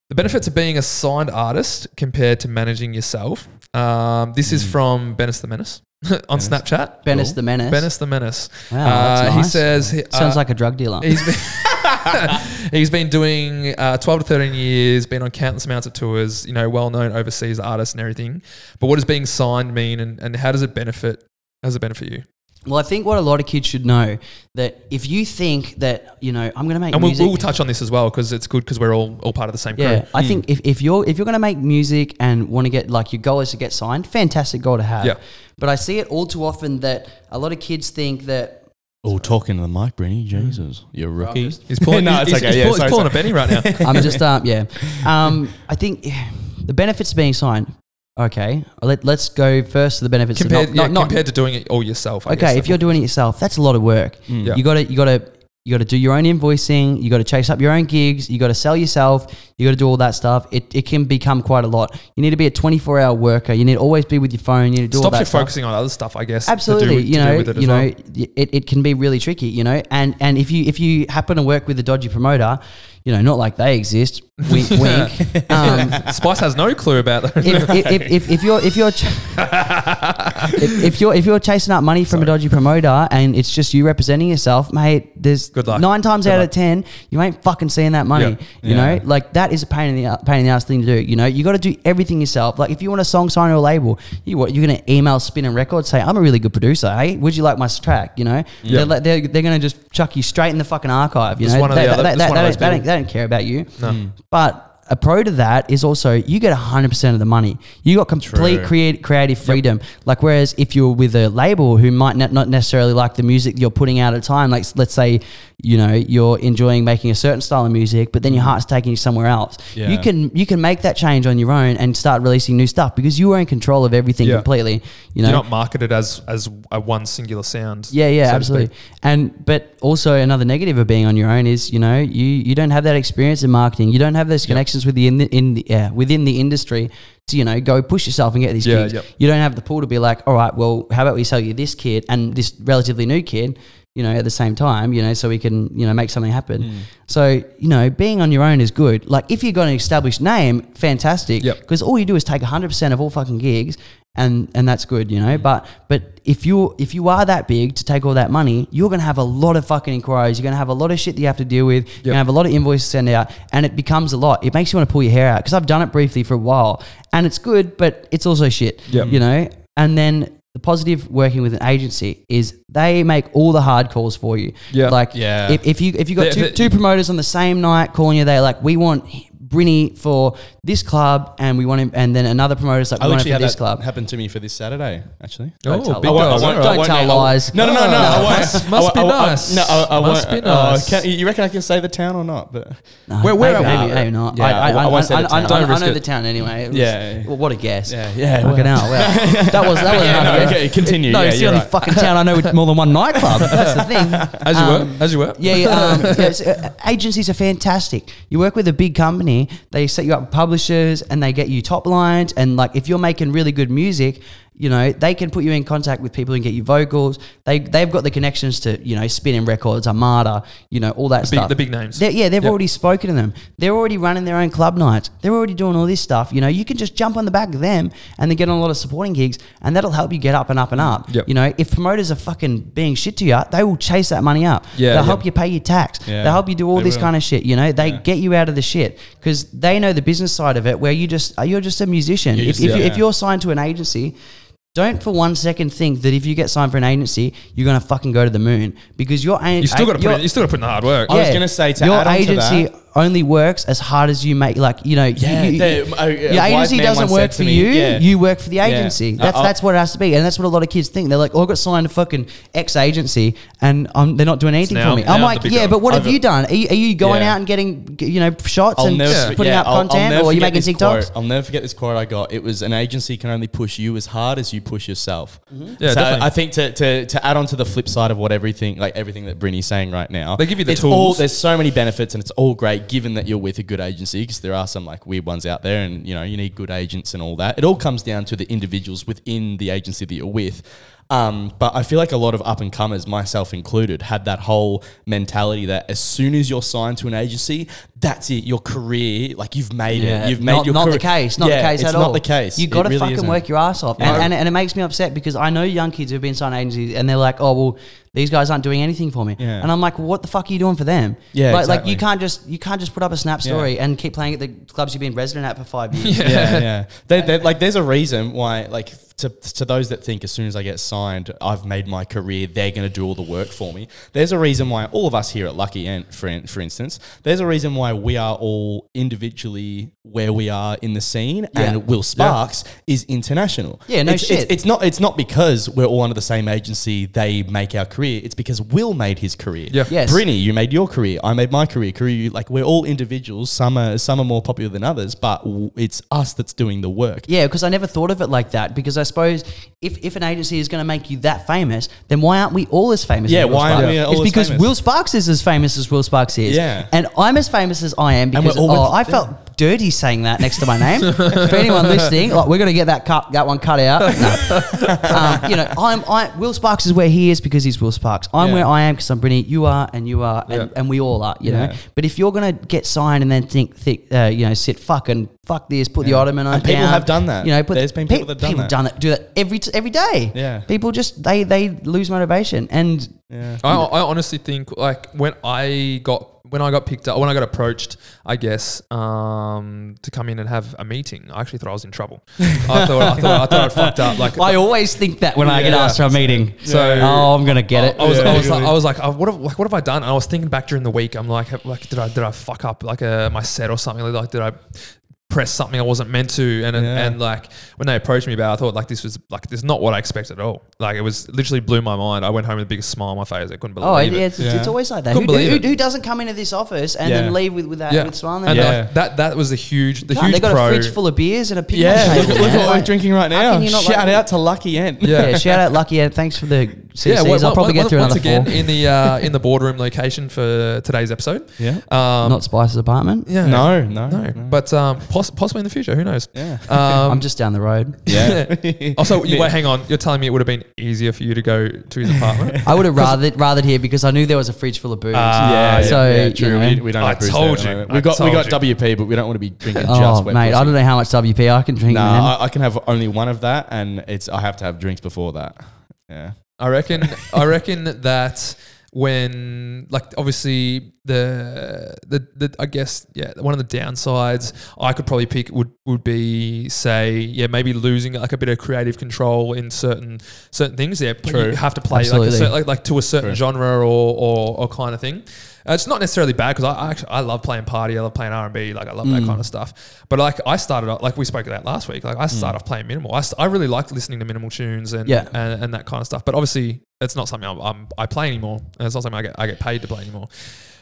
the benefits of being a signed artist compared to managing yourself. Um, this is from Bennis the Menace on. Snapchat. Bennis the Menace. Bennis the Menace. Wow, that's Uh, He nice. says he- Sounds uh, like a drug dealer. He's been he's been doing uh, 12 to 13 years, been on countless amounts of tours, you know, well known overseas artists and everything. But what does being signed mean and, and how does it benefit? How does it benefit you? Well, I think what a lot of kids should know that if you think that you know I'm going to make And we'll, we'll touch on this as well because it's good because we're all, all part of the same crew. yeah, I think if, if you're if you're going to make music and want to get like your goal is to get signed, fantastic goal to have. Yeah. But I see it all too often that a lot of kids think that Oh, talking to the mic, Brynny. Jesus, you're a rookie. He's pulling, No, he's, it's okay. he's, Yeah, pull- he's sorry, pulling sorry. a Benny right now. I'm just um yeah. Um, I think yeah, the benefits of being signed. Okay, let, let's go first to the benefits. of compared, not, not, yeah, not, compared to doing it all yourself. I okay, guess. if you're doing it yourself, that's a lot of work. Mm. Yeah. You got to you got to you got to do your own invoicing. You got to chase up your own gigs. You got to sell yourself. You got to do all that stuff. It, it can become quite a lot. You need to be a 24 hour worker. You need to always be with your phone. You need to do all stops that you focusing on other stuff, I guess. Absolutely, with- you know, you know, well. it, it can be really tricky, you know, and and if you if you happen to work with a dodgy promoter, you know, not like they exist, wink, wink. Um, Spice has no clue about that. if, if, if, if, you're if you're ch- if, if you're if you're chasing up money from a dodgy promoter and it's just you representing yourself, mate, there's Good luck. nine times Good out luck. of ten you ain't fucking seeing that money. Yeah. You Yeah. know, like that is a pain in the pain in the ass thing to do. You know, you got to do everything yourself. Like if you want a song signed to a label, you what you're gonna email Spinnin' Records say I'm a really good producer. Hey, would you like my track? You know, Yeah. they're, they're they're gonna just chuck you straight in the fucking archive. You Just know, one or they, the other. They, Just they, one of those don't, they don't- they don't care about you. No. Hmm. But a pro to that is also you get 100% of the money. You got complete True. create, creative freedom. Like, whereas if you're with a label who might not, not necessarily like the music you're putting out at a time, like let's say, you know, you're enjoying making a certain style of music, but then your mm. heart's taking you somewhere else. Yeah. You can you can make that change on your own and start releasing new stuff because you are in control of everything Yeah. completely. You know, You're not marketed as as a one singular sound. yeah, yeah, so absolutely. And but also another negative of being on your own is you know you you don't have that experience in marketing. You don't have those connections with the in the, in the, yeah, within the industry to you know go push yourself and get these Yeah, gigs. yep. You don't have the pool to be like, all right, well, how about we sell you this kid and this relatively new kid. You know, at the same time, you know, so we can, you know, make something happen. Mm. So, you know, being on your own is good. Like, if you've got an established name, fantastic. Yep. Because all you do is take 100% of all fucking gigs and and that's good, you know. Mm. But but if you if you are that big to take all that money, you're gonna have a lot of fucking inquiries. You're gonna have a lot of shit that you have to deal with. You're gonna have a lot of invoices to send out, and it becomes a lot. It makes you want to pull your hair out because I've done it briefly for a while, and it's good, but it's also shit. Yep. You know, and then. The positive working with an agency is they make all the hard calls for you. Yeah. Like Yeah. if, if you if you got They- two, they- two promoters on the same night calling you, they're like we want Brynny for this club, and we want him, and then another promoter's like I we want literally him for this that club. happened to me for this Saturday, actually. Don't Oh, tell big lies. dogs. won't- All Don't right. tell no, I- lies. No, no, no, no. I won't. Must- must I be won't- nice. No, I, I Must won't. be uh, nice. can- you reckon I can say the town or not? But No, Where- where maybe, are we? maybe, maybe not. Yeah, I, I- I, I won't say I, the I, town. I, Don't I risk know it. the town anyway. It was- Yeah. well, what a guess. yeah, yeah. Fucking well- hell. Well, that was that was Yeah, not no, guess. okay, continue. No, Yeah, it's the you're only right. fucking town I know with more than one nightclub. That's the thing. As you Um, were, as you were. Yeah, yeah, um, yeah so, uh, agencies are fantastic. You work with a big company, they set you up with publishers and they get you top lines. And like, if you're making really good music, you know, they can put you in contact with people and get you vocals. They they've got the connections to you know Spinnin' Records, Armada, you know, all that The big- stuff. the big names. They're- yeah, they've Yep. already spoken to them. They're already running their own club nights. They're already doing all this stuff. You know, you can just jump on the back of them and they get on a lot of supporting gigs, and that'll help you get up and up and up. Yep. You know, if promoters are fucking being shit to you, they will chase that money up. Yeah, they'll yeah. help you pay your tax. Yeah, They'll help you do all they this will. kind of shit. You know, they Yeah. get you out of the shit because they know the business side of it. Where you just you're just a musician. You're if just- if, if you're signed to an agency. Don't for one second think that if you get signed for an agency, you're gonna fucking go to the moon because your You still got to put. in, you still got to put in the hard work. I was gonna say to your add on to agency that- only works as hard as you make. Like you know, Yeah, you, you- the- uh, your agency doesn't work for me, you. yeah. You work for the agency. I- That's I'll- that's what it has to be, and that's what a lot of kids think. They're like, "Oh, I got signed to fucking X agency, and um, they're not doing anything now- for me." now I'm like, "Yeah, job. but what have I've- you done? Are you, are you going Yeah. out and getting you know shots I'll and never putting yeah, out I'll- I'll content, never or are you forget making this quote. TikToks?" I'll never forget this quote I got. It was an agency can only push you as hard as you push yourself. Yeah, so definitely. I think to, to, to add on to the flip side of what everything like everything that Brynny's saying right now, They give you the tools. there's so many benefits and it's all great given that you're with a good agency because there are some like weird ones out there and you know you need good agents and all that. It all comes down to the individuals within the agency that you're with. Um, but I feel like a lot of up and comers, myself included, had that whole mentality that as soon as you're signed to an agency, that's it. Your career, like you've made Yeah, it. You've made not, your not career. the case. Not Yeah, the case it's at not the case. You got to really fucking isn't. work your ass off, and, and, and it makes me upset because I know young kids who've been signed agencies, and they're like, "Oh well, these guys aren't doing anything for me," Yeah. and I'm like, well, "What the fuck are you doing for them?" Yeah, like, like you can't just you can't just put up a snap Yeah. story and keep playing at the clubs you've been resident at for five years. yeah, yeah. They, they, like, there's a reason why, like, to, to those that think as soon as I get signed, I've made my career, they're going to do all the work for me. There's a reason why all of us here at Lucky Ant, for, in- for instance, there's a reason why we are all individually where we are in the scene, Yeah. and Will Sparks is international. Yeah, no it's, shit. It's, it's not. It's not because we're all under the same agency. They make our career. It's because Will made his career. Yeah. Yes. Brynny, you made your career. I made my career. Career, like we're all individuals. Some are some are more popular than others, but w- it's us that's doing the work. Yeah, because I never thought of it like that. Because I suppose if, if an agency is going to make you that famous, then why aren't we all as famous? Yeah, as Will why aren't we all It's as because famous? Will Sparks is as famous as Will Sparks is. Yeah. and I'm as famous as I am because all- oh, I felt dirty saying that next to my name. For anyone listening, like we're going to get that cut, that one cut out. No. um, you know, I'm I Will Sparks is where he is because he's Will Sparks. I'm Yeah. where I am because I'm Brynny. You are, and you are, and, Yeah. and we all are. You Yeah. know, but if you're going to get signed and then think, think uh, you know, sit fucking fuck this, put the Yeah. ottoman on And people down, have done that. You know, put, There's been people that have done people that. done that, do that every t- every day. Yeah. people just they they lose motivation, and Yeah. I, I honestly think like when I got when I got picked up when I got approached, I guess um, to come in and have a meeting. I actually thought I was in trouble. I thought I thought I thought I'd fucked up. Like I always think that when I get Yeah. asked for a meeting. So- oh, I'm gonna get it. I was, I was, like, I was like, oh, what have, like, what have I done? And I was thinking back during the week. I'm like, have- like, did I, did I fuck up like uh, my set or something? Like, did I press something I wasn't meant to? And and, Yeah. and like when they approached me about, it, I thought like this was like this is not what I expected at all. Like it was literally blew my mind. I went home with the biggest smile on my face. I couldn't oh, believe Oh, it. yeah, it's, Yeah. it's always like that. Who, Couldn't believe who, it. who doesn't come into this office and Yeah. then leave with, with that Yeah. with smile And Yeah. like, that that was the huge the face? huge They got pro. a fridge full of beers and a picnic Yeah, look, look what we're drinking right now. can you not Shout like- out to Lucky Ant. Yeah. Yeah, shout out Lucky Ant. Thanks for the CCs. yeah, well, I'll probably once- get through once another again four. in the uh, in the boardroom location for today's episode. Yeah. Um, Not Spice's apartment. yeah, No, no, no, but um, poss- possibly in the future. Who knows? Yeah. Um, I'm just down the road. Yeah. Also, you, wait, hang on. You're telling me it would have been easier for you to go to his apartment? I would have rather rathered here because I knew there was a fridge full of booze. Ah, yeah, yeah. so, yeah, you true. know. we, we don't I have Bruce told there you. We got we got you. WP, but we don't want to be drinking oh, just wet mate, I don't know how much WP I can drink, No. I, I can have only one of that, and it's I have to have drinks before that. Yeah. I reckon. I reckon that when, like, obviously the, the the I guess yeah, one of the downsides I could probably pick would would be say yeah maybe losing like a bit of creative control in certain certain things. Yeah, True. you have to play like, a Absolutely. cer- like like to a certain True. genre or or, or kind of thing. Uh, it's not necessarily bad because I, I actually I love playing party. I love playing R and B. Like I love that Mm. kind of stuff. But like I started off like we spoke about last week. Like I started off playing minimal. I, st- I really liked listening to minimal tunes and, Yeah. and and that kind of stuff. But obviously it's not something I'm, I'm, I play anymore, and it's not something I get I get paid to play anymore.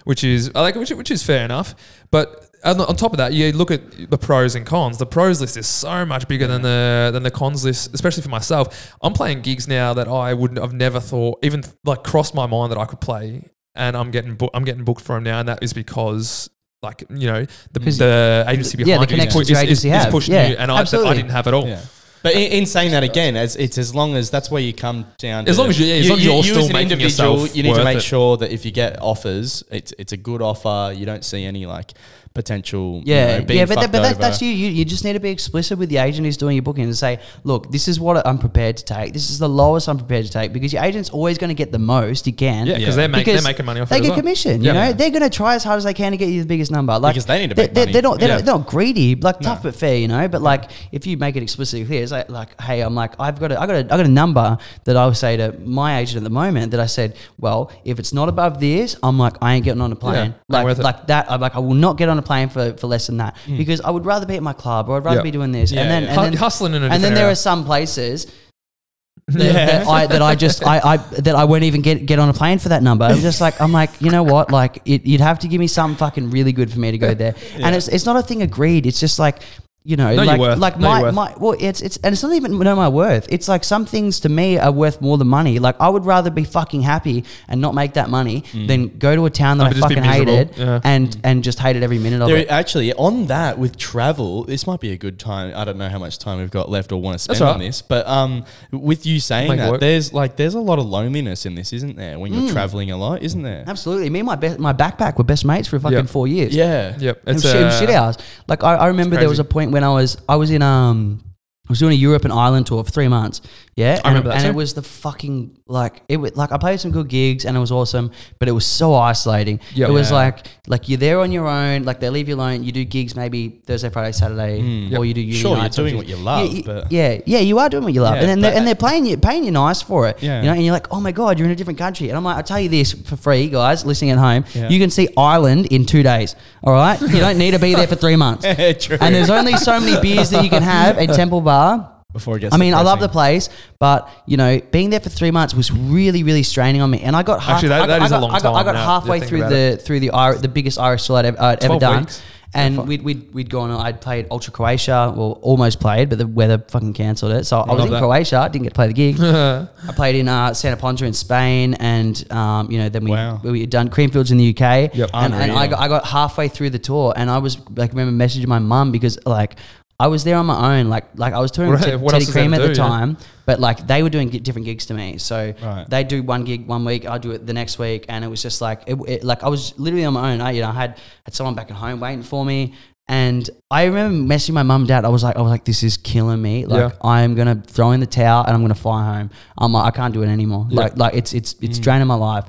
Which is like which, which is fair enough. But on, top of that, you look at the pros and cons. The pros list is so much bigger than the than the cons list, especially for myself. I'm playing gigs now that I wouldn't have never thought even like crossed my mind that I could play, and I'm getting book, I'm getting booked for him now, and that is because. Like you know, the, 'Cause- the agency Yeah, behind the you is, pu- your is, is, is pushing Yeah, you, and I, I didn't have it all. Yeah. But in, in saying that again, as it's as long as that's where you come down. As long as you- yeah, as long as you're still as an making individual, yourself you need to make it. sure that if you get offers, it's it's a good offer. You don't see any like potential. Yeah, you know, being yeah, but, that, but that, that's you. you. You just need to be explicit with the agent who's doing your booking and say, look, this is what I'm prepared to take. This is the lowest I'm prepared to take because your agent's always going to get the most he can. Yeah, because Yeah. they're, make, they're making money off They it. as get well. commission, Yeah. you know. They're going to try as hard as they can to get you the biggest number, like Because they need to they're, make they're, money. they're not, they're, Yeah. not, they're not greedy, like tough No. but fair, you know. But like, if you make it explicitly clear, it's like, like, hey, I'm like, I've got, a, I got, a, I got a number that I would say to my agent at the moment that I said, well, if it's not above this, I'm like, I ain't getting on a plane, ain't like, like that. I'm like, I will not get on a plane for, for less than that because I would rather be at my club or I'd rather Yeah. be doing this, Yeah, and then, yeah. and then hustling in a and then there are some places that, Yeah. that I that I just I, I that I won't even get get on a plane for that number. I'm just like I'm like you know what like it, you'd have to give me something fucking really good for me to go there. And it's it's not a thing of greed. It's just like you know Know your like worth. like Know your my worth. my well it's it's and it's not even know my worth. It's like some things to me are worth more than money. Like I would rather be fucking happy and not make that money than go to a town that I but just be fucking miserable. hated Yeah. and and just hated every minute of There, it. actually, on that with travel, this might be a good time. I don't know how much time we've got left or want to spend That's all on right. this, but um, with you saying Make it that, work. there's like there's a lot of loneliness in this, isn't there? When you're Mm. traveling a lot, isn't there? Absolutely. Me and my be- my backpack were best mates for fucking Yep. four years. Yeah. Yep. It was, It's shit, it uh, shit hours. Like I, I remember there was a crazy. point when I was I was in um I was doing a Europe and Ireland tour for three months. Yeah, I and, remember that and too. it was the fucking like it was like I played some good gigs and it was awesome, but it was so isolating. Yep. It was Yeah. like like you're there on your own. Like they leave you alone. You do gigs maybe Thursday, Friday, Saturday, Mm. or Yep. you do uni Sure, you're nights or doing what you love, Yeah, but- yeah, yeah, you are doing what you love, Yeah, and then they're, but- and they're paying you paying you nice for it. Yeah. you know, and you're like, oh my god, you're in a different country, and I'm like, I tell you this for free, guys, listening at home, Yeah. you can see Ireland in two days. All right, you don't need to be there for three months. True. And there's only so many beers that you can have at Temple Bar. Before it gets I mean, I love the place, but you know, being there for three months was really, really straining on me. And I got half, Actually, that- I got, that I is a long I got, I got halfway through the through the the biggest Irish tour I'd ever, I'd ever done. weeks. And we'd, we'd, we'd gone, I'd played Ultra Croatia, well, almost played, but the weather fucking cancelled it. So I was in that. Croatia, didn't get to play the gig. I played in uh, Santa Ponsa in Spain, and um, you know, then we Wow. we had done Creamfields in the UK. Yep. And, and I got I got halfway through the tour, and I was like, remember messaging my mum because like I was there on my own, like like I was touring with T- Teddy Cream at the do, yeah? time, but like they were doing gi- different gigs to me. So Right. they do one gig one week, I do it the next week, and it was just like it, it- like I was literally on my own. I you know I had had someone back at home waiting for me. And I remember messaging my mum and dad. I was like, I was like, this is killing me. Like, Yeah. I am gonna throw in the towel and I'm gonna fly home. I'm like, I can't do it anymore. Yeah. Like, like it's it's it's draining my life.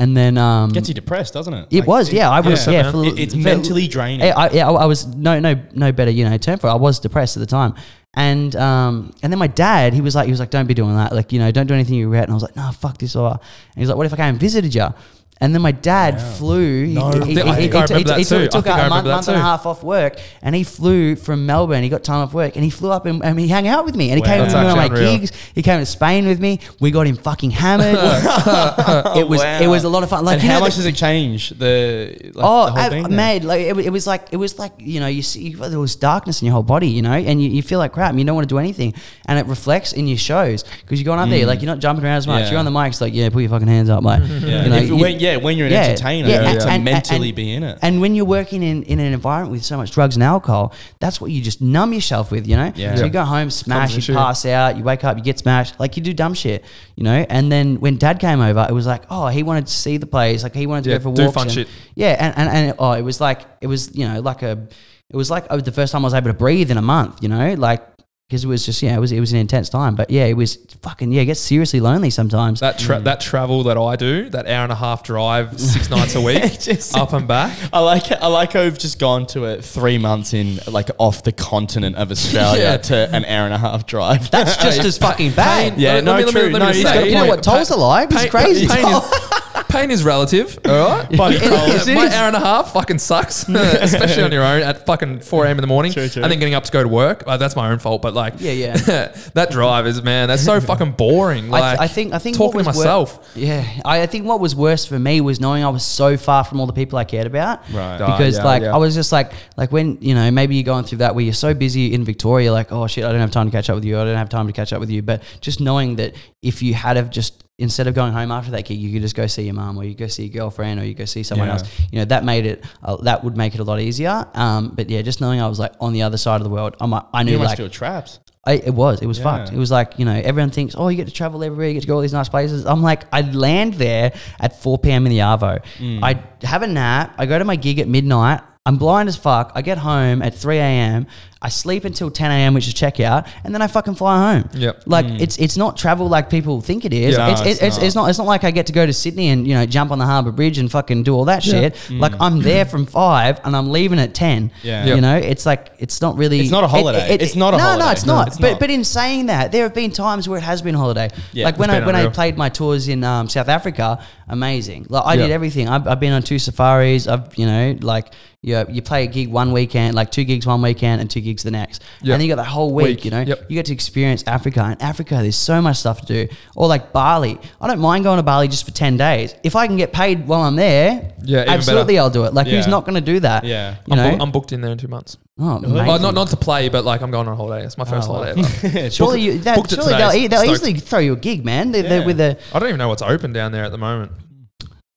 And then um, Gets you depressed, doesn't it? it Like, was, yeah. I was, Yeah. yeah. for- It, it's for- mentally draining. yeah, I, yeah, I I was no, no, no better, you know, term for it. I was depressed at the time, and um, and then my dad, he was like, he was like, don't be doing that, like, you know, don't do anything you regret. And I was like, no, fuck this, or and he's like, what if I came and visited you? And then my dad Wow. flew. he- No he, way. he, he, I think he, I he, remember that too. I took, took think I out a month, month and a half off work, and he flew from Melbourne. He got time off work, and he flew up and, and he hung out with me, and he Wow. came That's to one of my unreal. gigs. He came to Spain with me. We got him fucking hammered. it was Wow. it was a lot of fun. Like and you know how the- much does it change the? Like, oh, the whole I, thing there? mate, like it, it was like it was like you know you see there was darkness in your whole body, you know, and you, you feel like crap. and You don't want to do anything, and it reflects in your shows because you're going up there, mm. like you're not jumping around as much. Yeah. You're on the mic, it's like yeah, put your fucking hands up, like Yeah. you know, If- you- when, yeah, when you're an yeah, entertainer, yeah, you need to and- mentally and- be in it. And when you're working in, in an environment with so much drugs and alcohol, that's what you just numb yourself with, you know? Yeah. So you go home, smash, you issue. pass out, you wake up, you get smashed, like you do dumb shit, you know? And then when dad came over, it was like, oh, he wanted to see the place, like he wanted to Yeah, go for do walks. fun and- shit. Yeah, and, and, and oh, it was like, it was, you know, like a, it was like oh, the first time I was able to breathe in a month, you know? Like, because it was just, yeah, it was, it was an intense time. But yeah, it was fucking, yeah, it gets seriously lonely sometimes. That tra- mm. that travel that I do, that hour and a half drive, six nights a week, Just- up and back. I like it. I like how we've just gone to it three months in like off the continent of Australia Yeah. to an hour and a half drive. That's just as fucking bad. Yeah, Let no, me- let me- true. let me No, just he's say, got a You know point. what tolls are like? It's Pain- crazy. Pain is, pain is relative, all right? Bloody It cold. is. My hour and a half fucking sucks, especially on your own at fucking 4 a.m. in the morning. True, true. And then getting up to go to work. Uh, that's my own fault, but like, Yeah, yeah. that drive is, man, that's so fucking boring. I, Like, th- I think I think talking what to was wor- myself. yeah, I, I think what was worse for me was knowing I was so far from all the people I cared about. Right. Ah, Because yeah, like yeah. I was just like like when you know maybe you're going through that where you're so busy in Victoria like oh shit I don't have time to catch up with you I don't have time to catch up with you but just knowing that if you had have just instead of going home after that gig you could just go see your mum or you go see your girlfriend or you go see someone Yeah. else you know that made it uh, that would make it a lot easier um but yeah just knowing I was like on the other side of the world I'm like, I knew You like trapped. I, it was. It was Yeah. fucked. It was like, you know, everyone thinks, oh, you get to travel everywhere, you get to go all these nice places. I'm like, I'd land there at 4 p.m. in the Arvo. Mm. I'd have a nap. I go to my gig at midnight. I'm blind as fuck. I get home at 3 a.m. I sleep until 10 a.m., which is checkout, and then I fucking fly home. Yep. Like it's it's not travel like people think it is. Yeah. it's, No, it's, it's it's, it's not it's not like I get to go to Sydney and you know jump on the Harbour Bridge and fucking do all that shit. Like I'm there from five and I'm leaving at 10. Yeah. You know, it's like it's not really. It's not a holiday. It's not a no, No, holiday. it's No, not. it's but not. but in saying that, there have been times where it has been holiday. Yeah. like when I been when I played my tours in um, South Africa, amazing. Like I Yeah. did everything. I've, I've been on two safaris. I've you know like you you play a gig one weekend, like two gigs one weekend and two gigs the next, Yep. and then you got that whole week. Week. You know, Yep. you get to experience Africa. And Africa, there's so much stuff to do. Or like Bali. I don't mind going to Bali just for ten days if I can get paid while I'm there. Yeah, absolutely, better. I'll do it. Like who's not going to do that? Yeah. you I'm, know. bu- I'm booked in there in two months. oh, Well, not not to play, but like I'm going on a holiday. It's my oh, first Oh, holiday ever. Surely, you, that, surely they'll, e- they'll easily throw you a gig, man. They, they're Yeah. with the I don't even know what's open down there at the moment.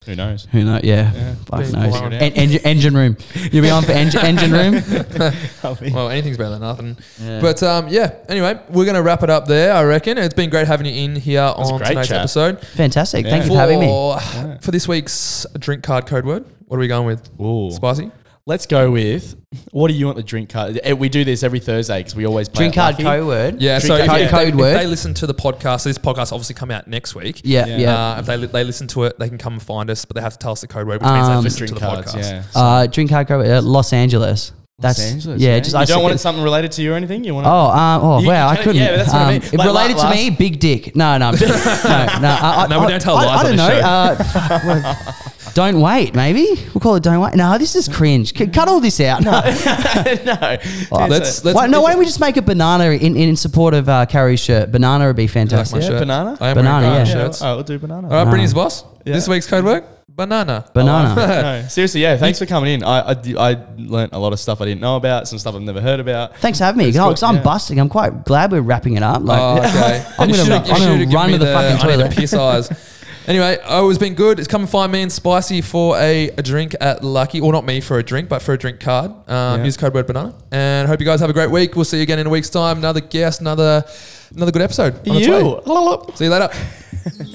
Who knows? who knows? Yeah, Yeah. fuck Being knows. blown. En- engine, engine room. You'll be on for engine, engine room. Well, anything's better than nothing. Yeah. But um, yeah. Anyway, we're gonna wrap it up there. I reckon it's been great having you in here was a on great tonight's chat. episode. Fantastic. Yeah. Thank you for having me. For- For this week's drink card code word, what are we going with? Ooh. Spicy. Let's go with what do you want the drink card? eh, We do this every Thursday because we always play Drink card lucky. code word. Yeah. Drink so code- if, code- if they, code if word. they listen to the podcast, this podcast obviously come out next week. Yeah, Yeah. yeah. Uh, if they, li- they listen to it, they can come and find us, but they have to tell us the code word, which means Um, they listen to Drink the cards, podcast. yeah. Uh, drink card code. Word, uh, Los Angeles. That's Los Angeles, yeah. Just you I don't want it something related to you or anything. You want Oh, um, oh You- wow! you I kinda- couldn't. yeah, that's what I um, mean. if Like, related la- to me, big dick. No, no, I'm no, no. I, I, No, we don't tell I, lies I on don't this know. show. Uh, fuck, what- don't wait. Maybe we'll call it. Don't wait. No, this is cringe. C- Cut all this out. No. no. Let's, let's why, no, why don't we just make a banana in, in support of uh, Carrie's shirt? Banana would be You like fantastic. my Yeah, shirt? banana? I am Banana, wearing yeah. yeah. Yeah, shirts. oh, we'll do banana. All right, Banana. Brittany's boss. Yeah. This week's code word, banana. Banana. no, seriously, yeah. Thanks for coming in. I I learned a lot of stuff I didn't know about, some stuff I've never heard about. Thanks for having me. It's Oh, good, 'cause I'm yeah. busting. I'm quite glad we're wrapping it up. Like, Oh, okay. I'm gonna- you should've given run me to the fucking I need toilet. the piss eyes. Anyway, oh, it's been good. It's come and find me and Spicy for a, a drink at Lucky. Or not me for a drink, but for a drink card. Um, Yeah. Use code word banana. And hope you guys have a great week. We'll see you again in a week's time. Another guest, another another good episode. on its way. You. See you later.